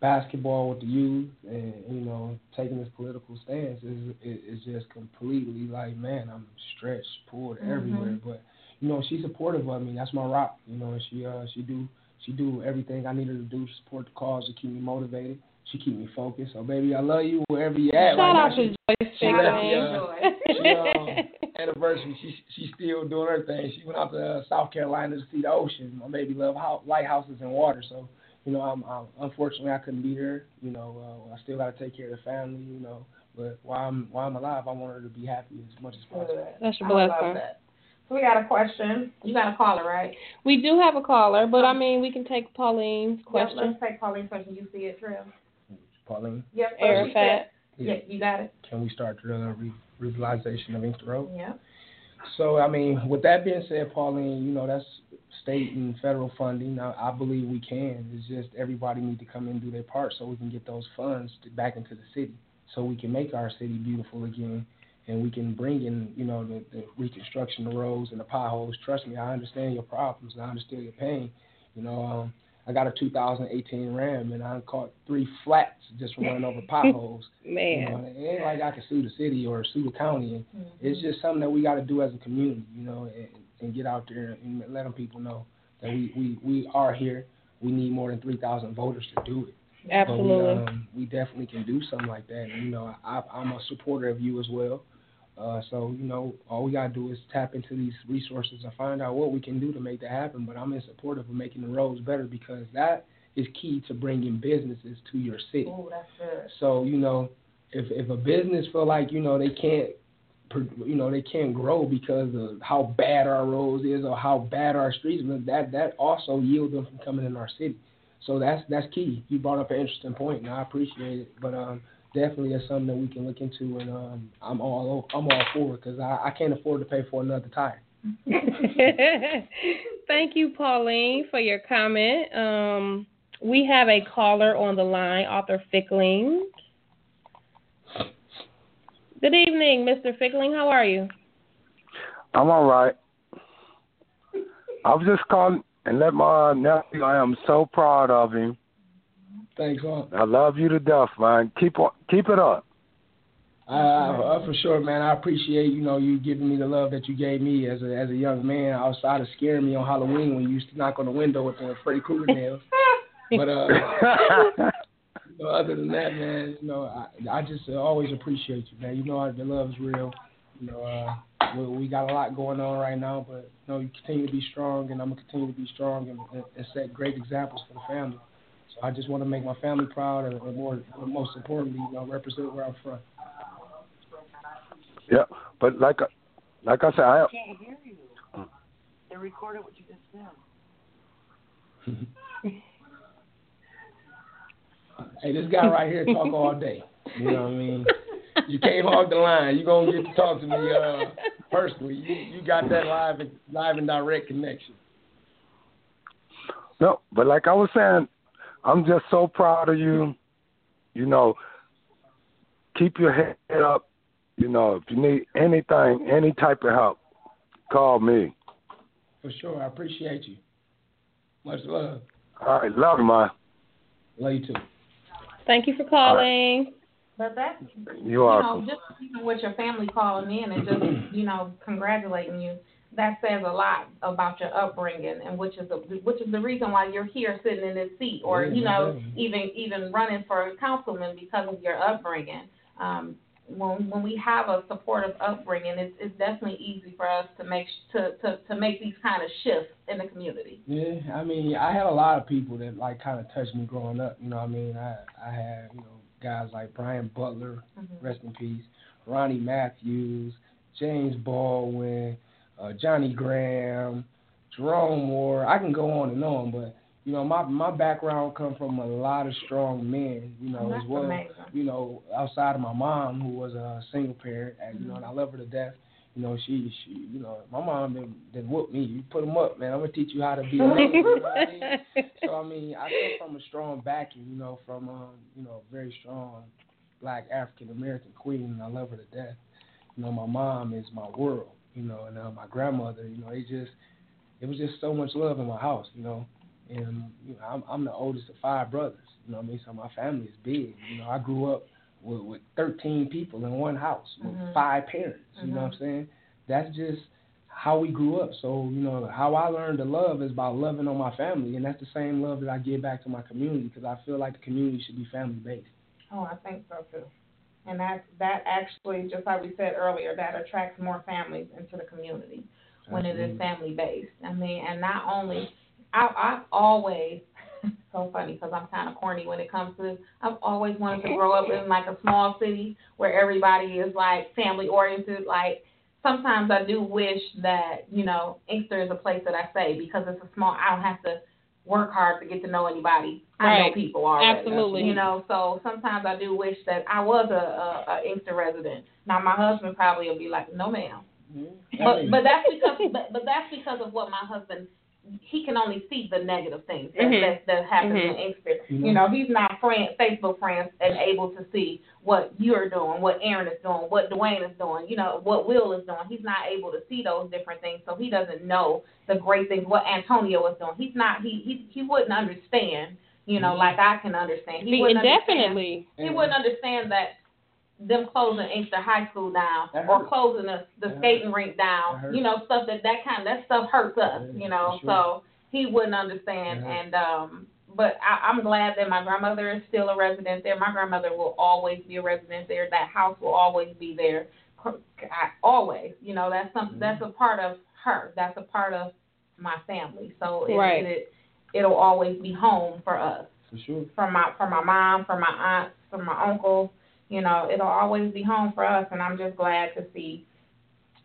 basketball with the youth, and you know taking this political stance is is, is just completely like man I'm stretched, pulled Mhm. everywhere. But you know she's supportive of me. That's my rock. You know she uh she do she do everything I need her to do to support the cause to keep me motivated. She keep me focused. So baby, I love you wherever you at. Shout right out now, to she- Joyce she left me, Fickling. uh, she, um, anniversary. She she's still doing her thing. She went out to uh, South Carolina to see the ocean. My baby love how, lighthouses and water. So you know, I'm, I'm unfortunately I couldn't be there. You know, uh, I still got to take care of the family. You know, but while I'm while I'm alive, I want her to be happy as much as possible. That's your blessing. That. So we got a question. You got a caller, right? We do have a caller, but I mean, we can take Pauline's Yep, question. let's take Pauline's question. You see it, Trill? Pauline, Yep. so she Arafat. said- Yeah, you got it. can we start the re- revitalization of Inkster Road? Yeah. So I mean, with that being said, Pauline, you know that's state and federal funding. I, I believe we can. It's just everybody need to come in and do their part so we can get those funds to, back into the city, so we can make our city beautiful again, and we can bring in, you know, the, the reconstruction, the roads and the potholes. Trust me, I understand your problems. I understand your pain. You know, um, I got a 2018 Ram and I caught three flats just from running over [laughs] potholes. [laughs] You Man. know, it ain't like I can sue the city or sue the county. And Mhm. it's just something that we got to do as a community, you know, and, and get out there and let them people know that we, we, we are here. We need more than 3,000 voters to do it. Absolutely. We, um, we definitely can do something like that. And, you know, I, I'm a supporter of you as well. Uh, so, you know, all we got to do is tap into these resources and find out what we can do to make that happen. But I'm in support of making the roads better because that is key to bringing businesses to your city. Ooh, that's good. So you know, if if a business feel like you know they can't, you know they can't grow because of how bad our roads is or how bad our streets, but that that also yield them from coming in our city. So that's that's key. You brought up an interesting point, and I appreciate it. But um, definitely it's something that we can look into, and um, I'm all I'm all for it because I, I can't afford to pay for another tire. [laughs] Thank you, Pauline, for your comment. Um, we have a caller on the line, Arthur Fickling. Good evening, Mr. Fickling. How are you? I'm all right. I was just calling and let my nephew. I am so proud of him. Thanks, Unc. I love you to death, man. Keep on, keep it up. I, I, for sure, man. I appreciate you know you giving me the love that you gave me as a as a young man outside of scaring me on Halloween when you used to knock on the window with the Freddy Krueger nails. but uh, [laughs] you know, other than that, man, you know, I I just always appreciate you, man. You know, the love is real. You know, uh, we, we got a lot going on right now, but you know, you continue to be strong, and I'm gonna continue to be strong and, and, and set great examples for the family. So I just want to make my family proud, and, and more, most importantly, you know, represent where I'm from. Yeah, but like like I said, I can't hear you. They recorded what you just said. [laughs] hey, this guy right here talk all day. You know what I mean? [laughs] You can't hog the line. You're gonna get to talk to me uh, personally. You you got that live and live and direct connection. No, but like I was saying, I'm just so proud of you. You know, keep your head up you know, if you need anything, any type of help, call me. For sure. I appreciate you. Much love. All right. Love you, man. Love you too. Thank you for calling. But that, You're you welcome. know, just even with your family calling in and just, you know, congratulating you, that says a lot about your upbringing and which is the which is the reason why you're here sitting in this seat or you know even even running for a councilman because of your upbringing. Um, when when we have a supportive upbringing, it's it's definitely easy for us to make to to to make these kind of shifts in the community. Yeah, I mean, I had a lot of people that like kind of touched me growing up. You know, what I mean, I I had you know guys like Brian Butler, Mm-hmm. rest in peace, Ronnie Matthews, James Baldwin, uh, Johnny Graham, Jerome Moore. I can go on and on, but you know, my my background come from a lot of strong men. You know, Oh, as well. amazing. You know, outside of my mom, who was a single parent, and you know, and I love her to death. You know, she she, you know, my mom didn't didn't whoop me. You put them up, man. I'm gonna teach you how to be a. [laughs] You know I mean? So I mean, I come from a strong backing, you know, from um, you know, a very strong black African American queen, and I love her to death. You know, my mom is my world, you know, and uh, my grandmother, you know, it just it was just so much love in my house, you know. And you know, I'm I'm the oldest of five brothers, you know what I mean? So my family is big. You know, I grew up with, with 13 people in one house with Mhm. five parents. You know what I'm saying? That's just how we grew up. So, you know, how I learned to love is by loving on my family, and that's the same love that I give back to my community because I feel like the community should be family based. Oh, I think so too. And that that actually, just like we said earlier, that attracts more families into the community when it is family based. I mean, and not only, I I've always so funny because I'm kind of corny when it comes to this. I've always wanted to [laughs] grow up in like a small city where everybody is like family oriented. Like sometimes I do wish that you know Inkster is a place that I stay because it's a small. I don't have to work hard to get to know anybody. I know people already. Absolutely. You know, so sometimes I do wish that I was a, a, a Inkster resident. Now my husband probably will be like, no ma'am. Mm-hmm. But but that's because but, but that's because of what my husband he can only see the negative things that Mhm. that, that happen Mhm. in Inkster. Mhm. You know, he's not friend Facebook friends and able to see what you're doing, what Aaron is doing, what Dwayne is doing, you know, what Will is doing. He's not able to see those different things, so he doesn't know the great things what Antonio is doing. He's not he he he wouldn't understand, you know, like I can understand. He See, wouldn't understand definitely. he wouldn't understand that them closing Inkster High School down or closing the the skating rink down. You know, stuff that that kind that stuff hurts us. Yeah, You know, sure. so he wouldn't understand. That hurts. And um, but I, I'm glad that my grandmother is still a resident there. My grandmother will always be a resident there. That house will always be there. I, always. You know, that's something that's a part of her. That's a part of my family. So it, Right. it it'll always be home for us For sure. from my from my mom, from my aunts, from my uncles. You know, it'll always be home for us, and I'm just glad to see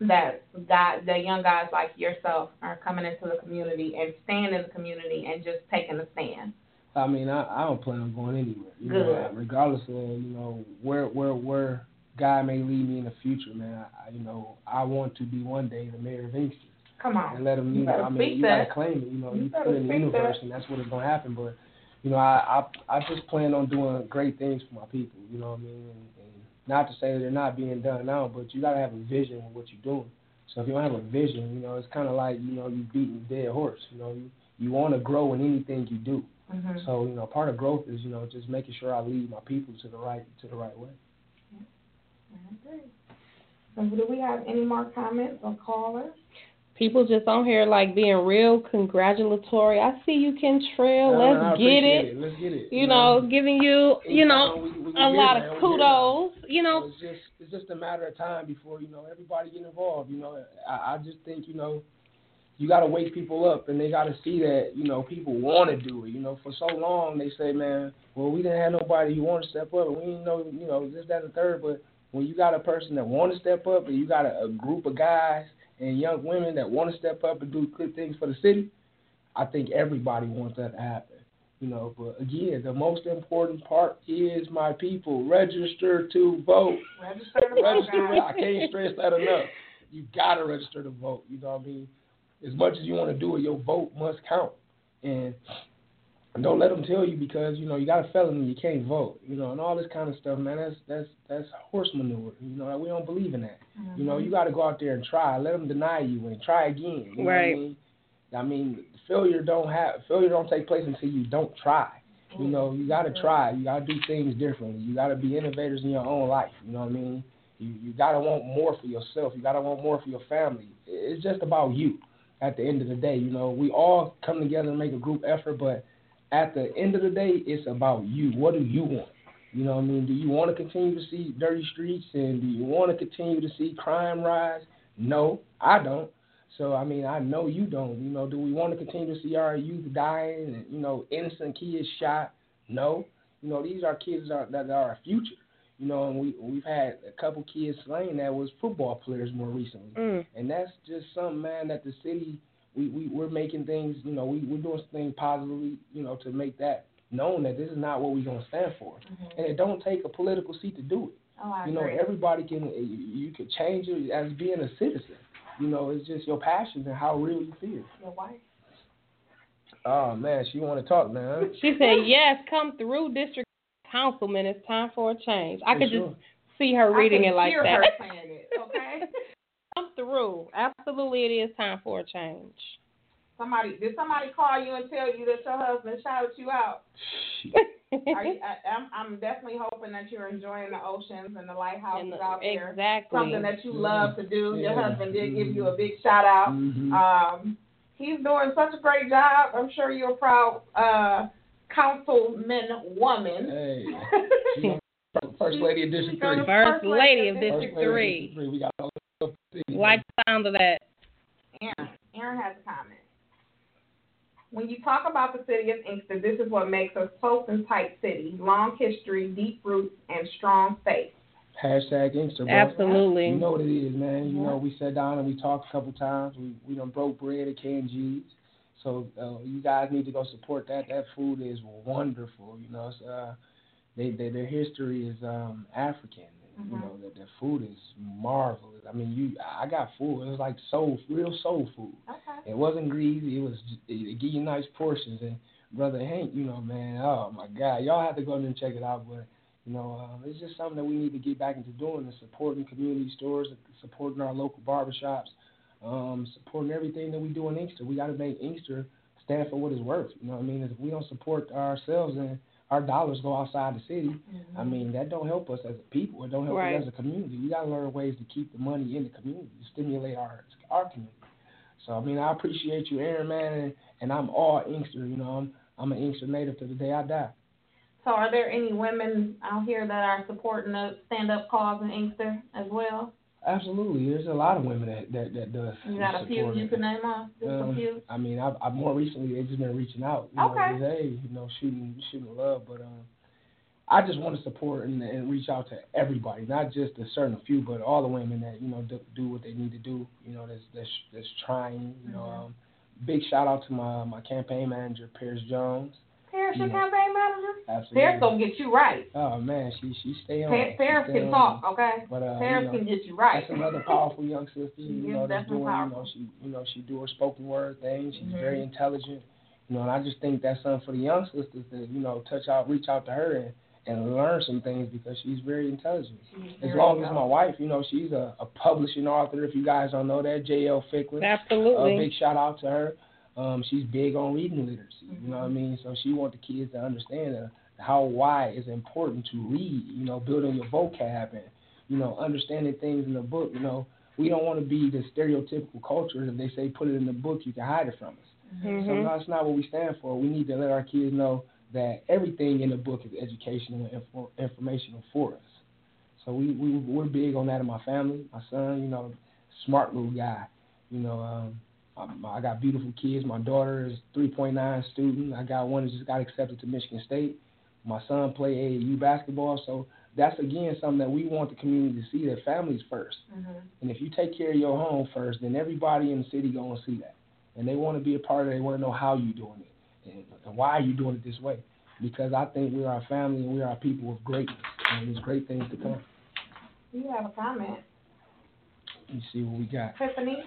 that God, the young guys like yourself are coming into the community and staying in the community and just taking a stand. I mean, I, I don't plan on going anywhere. You Good. know, regardless of you know where where where God may lead me in the future, man. I, you know, I want to be one day the mayor of Inkster Come on, and let them. You You know, I mean, you that. gotta claim it. You know, You you, put it in the universe, that. and that's what is gonna happen. But you know, I I I just plan on doing great things for my people. You know what I mean? And, and not to say that they're not being done now, but you gotta have a vision of what you're doing. So if you don't have a vision, you know, it's kind of like you know you beating a dead horse. You know, you you want to grow in anything you do. Mhm. So you know, part of growth is you know just making sure I lead my people to the right to the right way. I agree. So do we have any more comments or callers? People just on here like being real congratulatory. I see you, Kentrail. Uh, I Let's get appreciate it. Let's get it. You know, giving you, you know, we- we a lot it, of it. kudos. You know, it's just it's just a matter of time before you know everybody get involved. You know, I, I just think you know you got to wake people up and they got to see that you know people want to do it. You know, for so long they say, man, well we didn't have nobody who want to step up, and we didn't know you know this that and the third. But when you got a person that want to step up, and you got a, a group of guys and young women that want to step up and do good things for the city, I think everybody wants that to happen. You know, but again, the most important part is my people. Register to vote. Register to vote, [laughs] Register. guys. I can't stress that enough. You gotta register to vote. You know what I mean? As much as you want to do it, your vote must count. And don't let them tell you because you know you got a felony, you can't vote. You know, and all this kind of stuff, man. That's that's that's horse manure. You know, we don't believe in that. You know, mm-hmm. you got to go out there and try. Let them deny you and try again. You know Right. What I mean, I mean, failure don't have failure don't take place until you don't try. You know, you got to mm-hmm. try. You got to do things differently. You got to be innovators in your own life. You know what I mean? You you got to want more for yourself. You got to want more for your family. It's just about you. At the end of the day, you know, we all come together and make a group effort, but at the end of the day, it's about you. What do you want? You know what I mean? Do you want to continue to see dirty streets and do you want to continue to see crime rise? No, I don't. So I mean, I know you don't. You know, do we want to continue to see our youth dying and you know innocent kids shot? No. You know, these are kids that are, that are our future. You know, and we we've had a couple kids slain that was football players more recently, mm, and that's just something, man, that the city we we we're making things. You know, we we're doing things positively. You know, to make that known that this is not what we're gonna stand for, mm-hmm. and it don't take a political seat to do it. Oh, I You know, everybody can. Eh, you you can change it as being a citizen. You know, it's just your passion and how real you feel. Your wife. Oh man, she want to talk, man. she said, "Yes, come through, district councilman. It's time for a change." I For could sure. just see her reading I can it like hear that. Her saying it, [laughs] okay. Come through. Absolutely, it is time for a change. somebody did somebody call you and tell you that your husband shouted you out? [laughs] Are you, I, I'm I'm definitely hoping that you're enjoying the oceans and the lighthouses And the- out there. exactly. Something that you love to do. Your husband did give you a big shout out. Mhm. Um, he's doing such a great job. I'm sure you're a proud uh, councilman woman. Hey, [laughs] first lady of District Three. First lady of District Three. District Three. We got all the Like the sound of that. Aaron, Aaron has a comment. When you talk about the city of Inkster, this is what makes us close and tight city, long history, deep roots, and strong faith. Hashtag Inkster, bro. Absolutely. You know what it is, man. You know, we sat down and we talked a couple times. We we done broke bread at K&G's. So uh, you guys need to go support that. That food is wonderful. You know, it's, uh, they, they their history is um African. You Mhm. know, that their food is marvelous. I mean, you I got food. It was like soul, real soul food. Okay. It wasn't greasy. It was it, give you nice portions. And brother Hank, you know, man, oh my God, y'all have to go in and check it out. But you know, um, it's just something that we need to get back into doing and supporting community stores, supporting our local barbershops, um, supporting everything that we do in Inkster. We got to make Inkster stand for what it's worth. You know what I mean? If we don't support ourselves and our dollars go outside the city, I mm-hmm. mean that don't help us as a people. It don't help Right. us as a community. We got to learn ways to keep the money in the community, to stimulate our our community. So I mean, I appreciate you, Aaron, man, and, and I'm all Inkster. You know, I'm I'm an Inkster native to the day I die. So, are there any women out here that are supporting the stand-up cause in Inkster as well? Absolutely, there's a lot of women that that that does. You got a few you can name off? Just a Um, few. I mean, I've, I've more recently they've just been reaching out. You Okay. Know, hey, you know, shooting shooting love, but um, I just want to support and, and reach out to everybody, not just a certain few, but all the women that you know do, do what they need to do. You know, that's that's that's trying. You know, Mhm. um, big shout out to my my campaign manager, Paris Jones. Paris, your Yeah. campaign manager? Absolutely. Paris gonna get you right. Oh man, she she stay on. Pa- it. Paris stay can on talk, okay? But uh, Paris you know, can get you right. That's another powerful young sister. She You know, that's definitely doing. You know, she you know she do her spoken word thing. She's Mhm. very intelligent. You know, and I just think that's something for the young sisters to you know touch out, reach out to her and and learn some things because she's very intelligent. She's As very long as my wife, you know, she's a, a publishing author. If you guys don't know that, J.L. Fickling. Absolutely. A big shout out to her. Um, she's big on reading literacy. You Mm-hmm. know what I mean? So she wants the kids to understand how why it's important to read. You know, building your vocab and you know understanding things in the book. You know, we don't want to be the stereotypical culture. If they say put it in the book, you can hide it from us. So Mhm. that's not what we stand for. We need to let our kids know that everything in the book is educational and infor- informational for us. So we, we we're big on that in my family. My son, you know, smart little guy. You know, um, I, I got beautiful kids. My daughter is 3.9 student. I got one that just got accepted to Michigan State. My son play AAU basketball. So that's again something that we want the community to see that families first. Mhm. And if you take care of your home first, then everybody in the city gonna see that, and they want to be a part of it. They want to know how you doing it, and, and why are you doing it this way. Because I think we are a family and we are a people of greatness, and there's great things to come. You have a comment, Let me see what we got. Tiffany.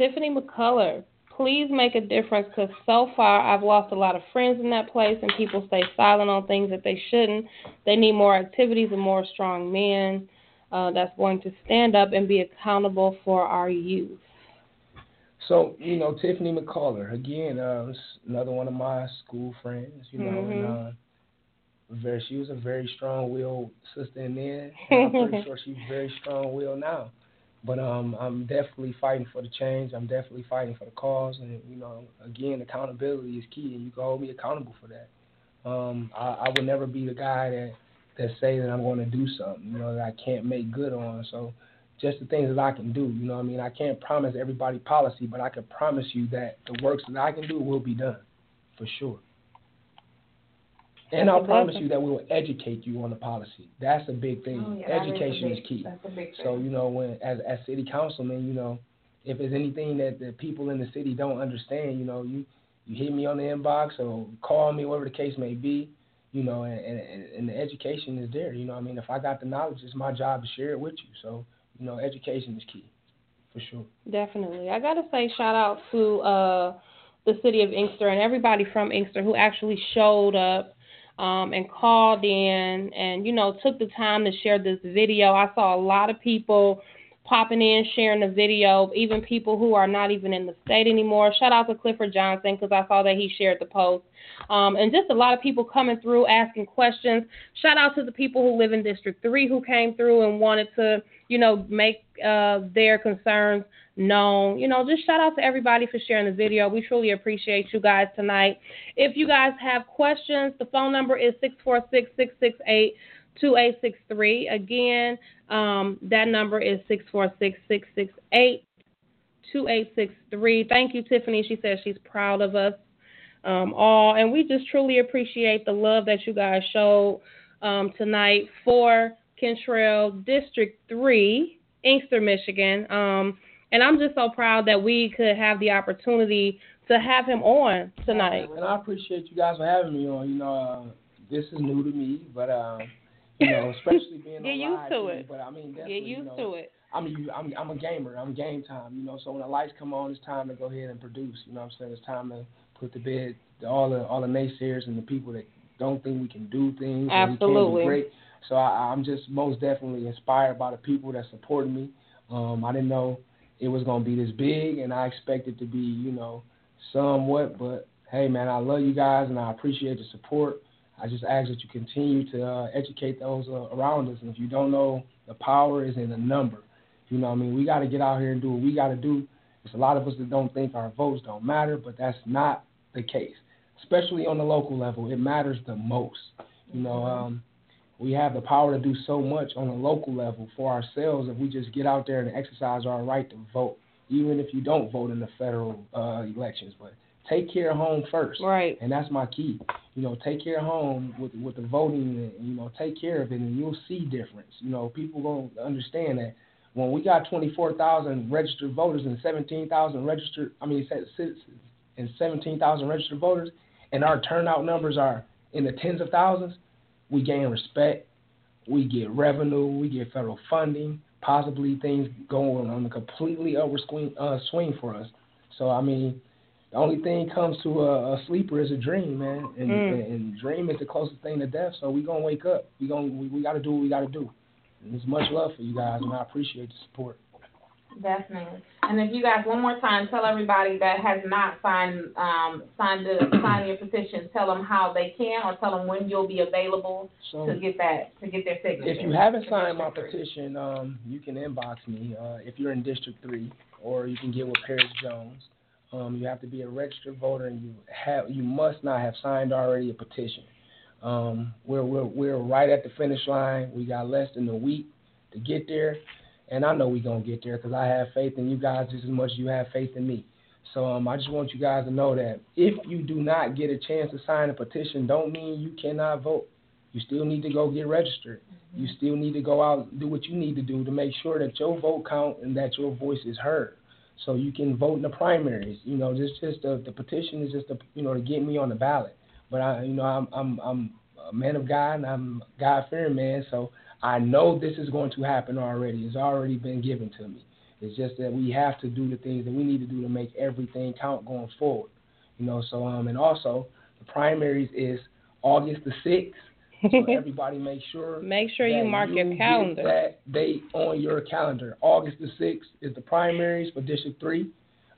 Tiffany McCullough, please make a difference because so far I've lost a lot of friends in that place and people stay silent on things that they shouldn't. They need more activities and more strong men uh, that's going to stand up and be accountable for our youth. So you know Tiffany McCullough again, uh, another one of my school friends. You know, and Mhm. uh, very she was a very strong-willed sister in there. And I'm pretty [laughs] sure she's very strong-willed now. But um, I'm definitely fighting for the change. I'm definitely fighting for the cause, and you know, again, accountability is key, and you can hold me accountable for that. Um, I, I would never be the guy that that say that I'm going to do something, you know, that I can't make good on. So just the things that I can do. You know I mean? I can't promise everybody policy, but I can promise you that the works that I can do will be done for sure. And I'll promise blessing. you that we will educate you on the policy. That's a big thing. Oh, yeah, that a Education big- is key. That's a big thing. So you know, when as as city councilman, you know, if there's anything that the people in the city don't understand, you know, you you hit me on the inbox or call me, whatever the case may be. You know, and, and and the education is there. You know, what I mean, if I got the knowledge, it's my job to share it with you. So you know, education is key, for sure. Definitely. I got to say shout out to uh, the city of Inkster and everybody from Inkster who actually showed up um, and called in and, you know, took the time to share this video. I saw a lot of people popping in, sharing the video, even people who are not even in the state anymore. Shout out to Clifford Johnson because I saw that he shared the post. Um, and just a lot of people coming through asking questions. Shout out to the people who live in District 3 who came through and wanted to, you know, make uh, their concerns known. You know, just shout out to everybody for sharing the video. We truly appreciate you guys tonight. If you guys have questions, the phone number is 646 668 2863. Again, um, that number is 646 668 2863. Thank you, Tiffany. She says she's proud of us um, all, and we just truly appreciate the love that you guys showed um, tonight for Kentrail District 3, Inkster, Michigan. Um, and I'm just so proud that we could have the opportunity to have him on tonight. And I appreciate you guys for having me on. You know, uh, this is new to me, but um, you know, [laughs] especially being Get used to it. But I mean, Get you used know, to it. I'm a- I'm I'm a gamer. I'm game time. You know, so when the lights come on, it's time to go ahead and produce. You know what I'm saying? It's time to put to bed all the all the naysayers and the people that don't think we can do things. or we can't Absolutely. great. So I, I'm just most definitely inspired by the people that supported me. Um, I didn't know it was gonna be this big, and I expected it to be, you know, somewhat. But hey, man, I love you guys, and I appreciate the support. I just ask that you continue to uh, educate those uh, around us. And if you don't know, the power is in the number. You know, I mean, we got to get out here and do what we got to do. There's a lot of us that don't think our votes don't matter, but that's not the case. Especially on the local level, it matters the most. You know, um, we have the power to do so much on a local level for ourselves if we just get out there and exercise our right to vote, even if you don't vote in the federal uh, elections. But take care of home first, Right. and that's my key. You know, take care of home with with the voting, and you know, take care of it, and you'll see difference. You know, people gonna understand that when we got 24,000 registered voters and 17,000 registered, I mean, citizens and 17,000 registered voters, and our turnout numbers are in the tens of thousands, we gain respect, we get revenue, we get federal funding, possibly things going on a completely upward swing, uh, swing for us. So I mean, the only thing comes to a, a sleeper is a dream, man, and, Mm. and, and dream is the closest thing to death. So we gonna wake up. We gonna we, we got to do what we got to do. And there's much love for you guys, and I appreciate the support. Definitely. And if you guys, one more time, tell everybody that has not signed um, signed the sign your petition. Tell them how they can, or tell them when you'll be available So to get that to get their signature. if you haven't signed my petition, um, you can inbox me uh, if you're in District Three, or you can get with Paris Jones. Um, you have to be a registered voter, and you have you must not have signed already a petition. Um, we're we're we're right at the finish line. We got less than a week to get there, and I know we're gonna get there because I have faith in you guys just as much as you have faith in me. So um, I just want you guys to know that if you do not get a chance to sign a petition, don't mean you cannot vote. You still need to go get registered. You still need to go out and do what you need to do to make sure that your vote count and that your voice is heard. So you can vote in the primaries. You know, just just the, the petition is just to you know to get me on the ballot. But I you know I'm I'm I'm a man of God and I'm a God fearing man, so I know this is going to happen already. It's already been given to me. It's just that we have to do the things that we need to do to make everything count going forward. You know, so um and also the primaries is August the sixth. So [laughs] everybody make sure Make sure you mark your get calendar. That date on your calendar. August the sixth is the primaries for District Three.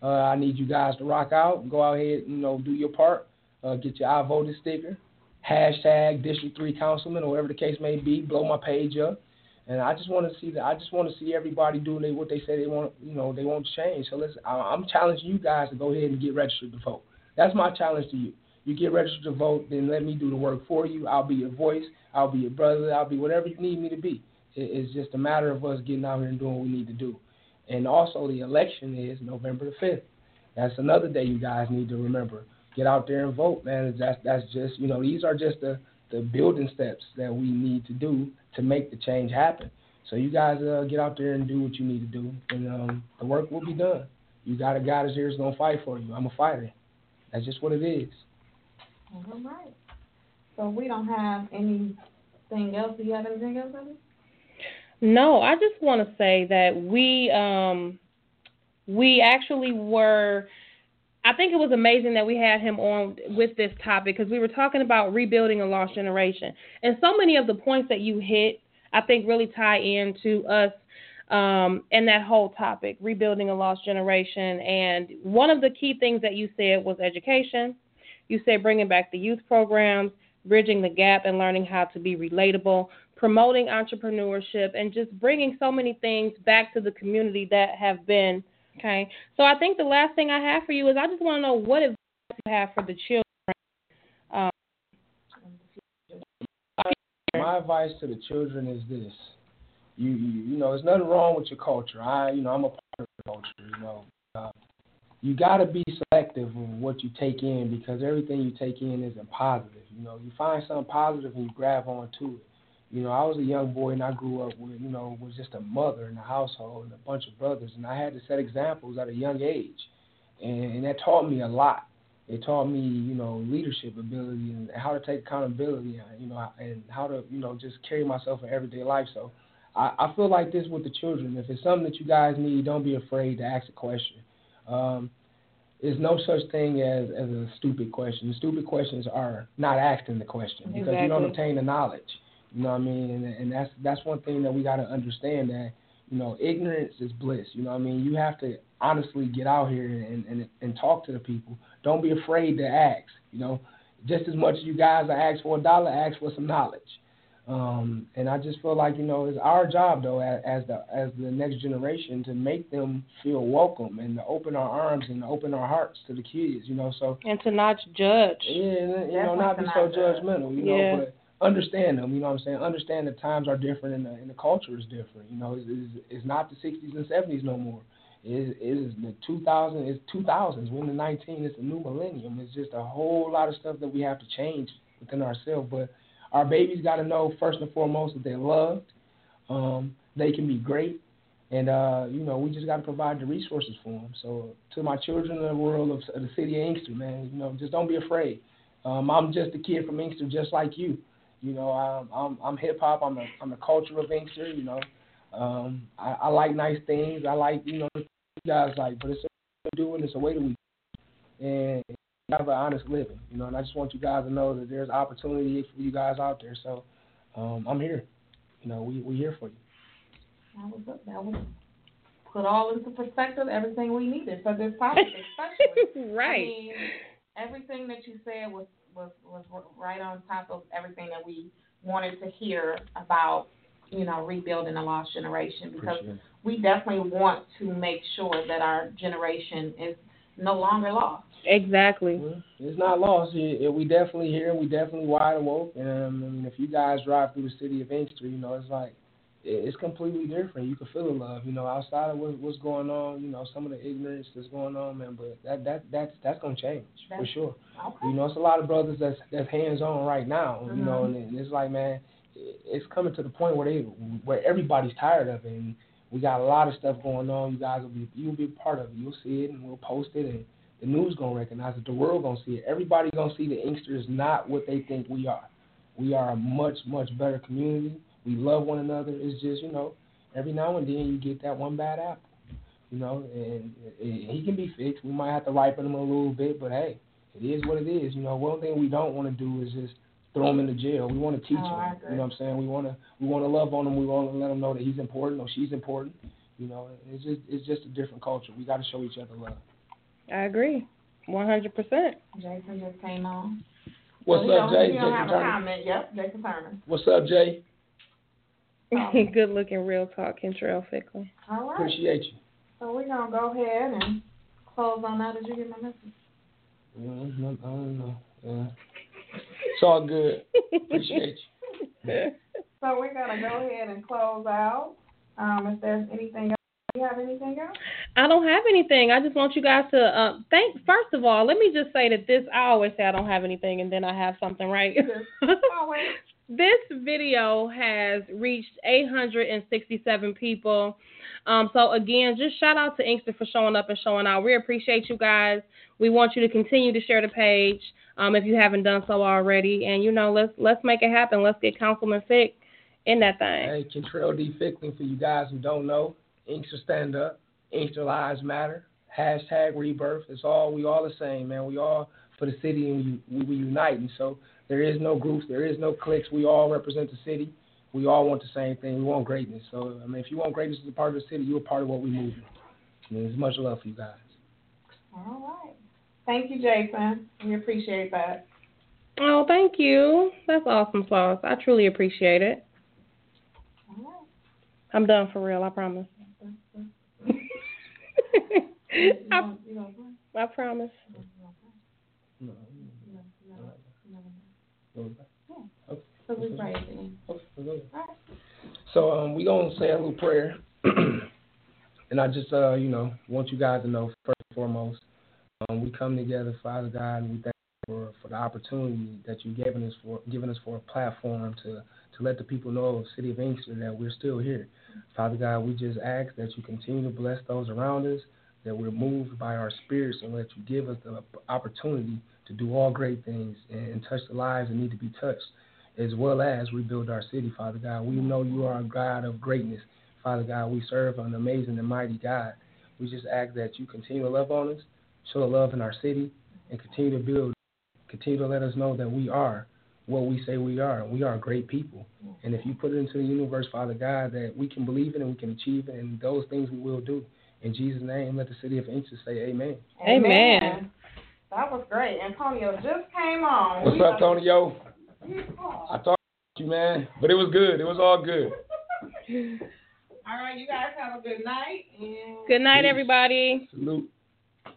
Uh, I need you guys to rock out, go out ahead, you know, do your part, uh, get your I voted sticker, hashtag District Three Councilman, or whatever the case may be. Blow my page up, and I just want to see that. I just want to see everybody doing they, what they say they want. You know, they want to change. So let's. I, I'm challenging you guys to go ahead and get registered to vote. That's my challenge to you. You get registered to vote, then let me do the work for you. I'll be your voice. I'll be your brother. I'll be whatever you need me to be. It, it's just a matter of us getting out here and doing what we need to do. And also, the election is November the fifth. That's another day you guys need to remember. Get out there and vote, man. That's that's just you know these are just the the building steps that we need to do to make the change happen. So you guys uh, get out there and do what you need to do, and um, the work will be done. You got a guy that's here that's gonna fight for you. I'm a fighter. That's just what it is. All right. So we don't have anything else. Do you have anything else, Ebony? No, I just want to say that we um we actually were I think it was amazing that we had him on with this topic because we were talking about rebuilding a lost generation. And so many of the points that you hit I think really tie into us um, and that whole topic, rebuilding a lost generation. And one of the key things that you said was education. You said bringing back the youth programs, bridging the gap, and learning how to be relatable, promoting entrepreneurship, and just bringing so many things back to the community that have been okay. So I think the last thing I have for you is I just want to know what advice you have for the children. Um, My advice to the children is this: you you, you know, there's nothing wrong with your culture. I you know I'm a part of the culture. You know, uh, you got to be selective of what you take in because everything you take in isn't positive. You know, you find something positive and you grab onto it. You know, I was a young boy and I grew up with you know was just a mother in the household and a bunch of brothers, and I had to set examples at a young age, and, and that taught me a lot. It taught me, you know, leadership ability and how to take accountability, and, you know, and how to, you know, just carry myself in everyday life. So, I, I feel like this with the children. If it's something that you guys need, don't be afraid to ask a question. Um, there's no such thing as as a stupid question. The stupid questions are not asking the question because you don't obtain the knowledge. You know what I mean? And, and that's that's one thing that we got to understand that you know ignorance is bliss. You know what I mean? You have to honestly get out here and and and talk to the people. Don't be afraid to ask. You know, just as much as you guys are ask for a dollar, ask for some knowledge. Um, and I just feel like you know it's our job though as, as the as the next generation to make them feel welcome and to open our arms and to open our hearts to the kids. You know, so and to not judge. yeah, and, you know, not be so not judge. judgmental. You know, Yeah. but understand them. You know what I'm saying? Understand that times are different and the, and the culture is different. You know, it's, it's, it's not the 60s and 70s no more. It, is the 2000. It's 2000s. We're in the 19. It's a new millennium. It's just a whole lot of stuff that we have to change within ourselves. But our babies got to know first and foremost that they're loved. Um, they can be great. And uh, you know, we just got to provide the resources for them. So, to my children in the world of, of the city of Inkster, man, you know, just don't be afraid. Um, I'm just a kid from Inkster, just like you. You know, I'm I'm, I'm hip hop. I'm a I'm the culture of Inkster. You know, um, I, I like nice things. I like you know you guys like, but it's a way to do it. It's a way that we. and I have an honest living. You know, and I just want you guys to know that there's opportunity for you guys out there. So um, I'm here. You know, we we here for you. That was that was put all into perspective everything we needed for this topic, especially. [laughs] I mean, everything that you said was was was right on top of everything that we wanted to hear about, you know, rebuilding a lost generation because Appreciate we definitely want to make sure that our generation is no longer lost. Exactly. Well, it's not lost. It, it, we definitely here. We definitely wide awoke. And I mean, if you guys drive through the city of Inkster, you know, it's like it, it's completely different. You can feel the love, you know, outside of what, what's going on. You know, some of the ignorance that's going on, man. But that that that's that's gonna change for sure. Okay. You know, it's a lot of brothers that's that's hands on right now. You know, Mhm. and, and it's like, man, it's coming to the point where they where everybody's tired of it. And we got a lot of stuff going on. You guys will be you'll be a part of it. You'll see it, and we'll post it, and the news gonna recognize it. The world gonna see it. Everybody gonna see the Inkster is not what they think we are. We are a much much better community. We love one another. It's just you know, every now and then you get that one bad apple. You know, and, and he can be fixed. We might have to ripen him a little bit, but hey, it is what it is. You know, one thing we don't want to do is just throw him into jail. We want to teach Oh, him. You know what I'm saying? We want to we want to love on him. We want to let him know that he's important or she's important. You know, it's just it's just a different culture. We got to show each other love. I agree. One hundred percent. Jason just came on. What's So up, don't- Jay? Jason have a Turner. comment. Yep, Jason Turner. What's up, Jay? [laughs] Good looking, real talk, Kentrail Fickley. All right. Appreciate you. So we're gonna go ahead and close on that. Did you get my message? Mm, I don't know. Yeah. It's all good. Appreciate you. [laughs] So we're gonna go ahead and close out. Um, if there's anything else, do you have anything else? I don't have anything. I just want you guys to uh, thank. First of all, let me just say that this. I always say I don't have anything, and then I have something, right? [laughs] Always. This video has reached 867 people. Um, so again, just shout out to Inkster for showing up and showing out. We appreciate you guys. We want you to continue to share the page um, if you haven't done so already. And you know, let's let's make it happen. Let's get Councilman Fick in that thing. Hey, Kentrail D. Fickling, for you guys who don't know, Inkster Stand Up, Inkster Lives Matter, hashtag Rebirth. It's all, we all the same, man. We all for the city and we, we, we unite. And so there is no groups, there is no cliques. We all represent the city. We all want the same thing. We want greatness. So, I mean, if you want greatness as a part of the city, you're a part of what we move in. I mean, there's much love for you guys. All right. Thank you, Jason. We appreciate that. Oh, thank you. That's awesome sauce. I truly appreciate it. All right. I'm done for real. I promise. [laughs] You I, you don't? [laughs] I promise. No, You don't- you don't- you don't- no, no. So we pray at the end. Okay, go ahead. All right. So um, we gonna say a little prayer, [clears throat] and I just uh, you know want you guys to know first and foremost, um, we come together, Father God, and we thank you for for the opportunity that you've given us for given us for a platform to to let the people know of City of Inkster that we're still here. Father God, we just ask that you continue to bless those around us, that we're moved by our spirits, and that you give us the opportunity to do all great things and touch the lives that need to be touched as well as rebuild our city, Father God. We know you are a God of greatness, Father God. We serve an amazing and mighty God. We just ask that you continue to love on us, show love in our city, and continue to build, continue to let us know that we are what we say we are. We are great people. And if you put it into the universe, Father God, that we can believe it and we can achieve it, and those things we will do. In Jesus' name, let the city of Inkster say amen. Amen. That was great. Antonio just came on. What's We up, are- Tonyo? He called. I talked to you, man, but it was good. It was all good. [laughs] All right, you guys have a good night. And Good night, Peace. everybody. Salute.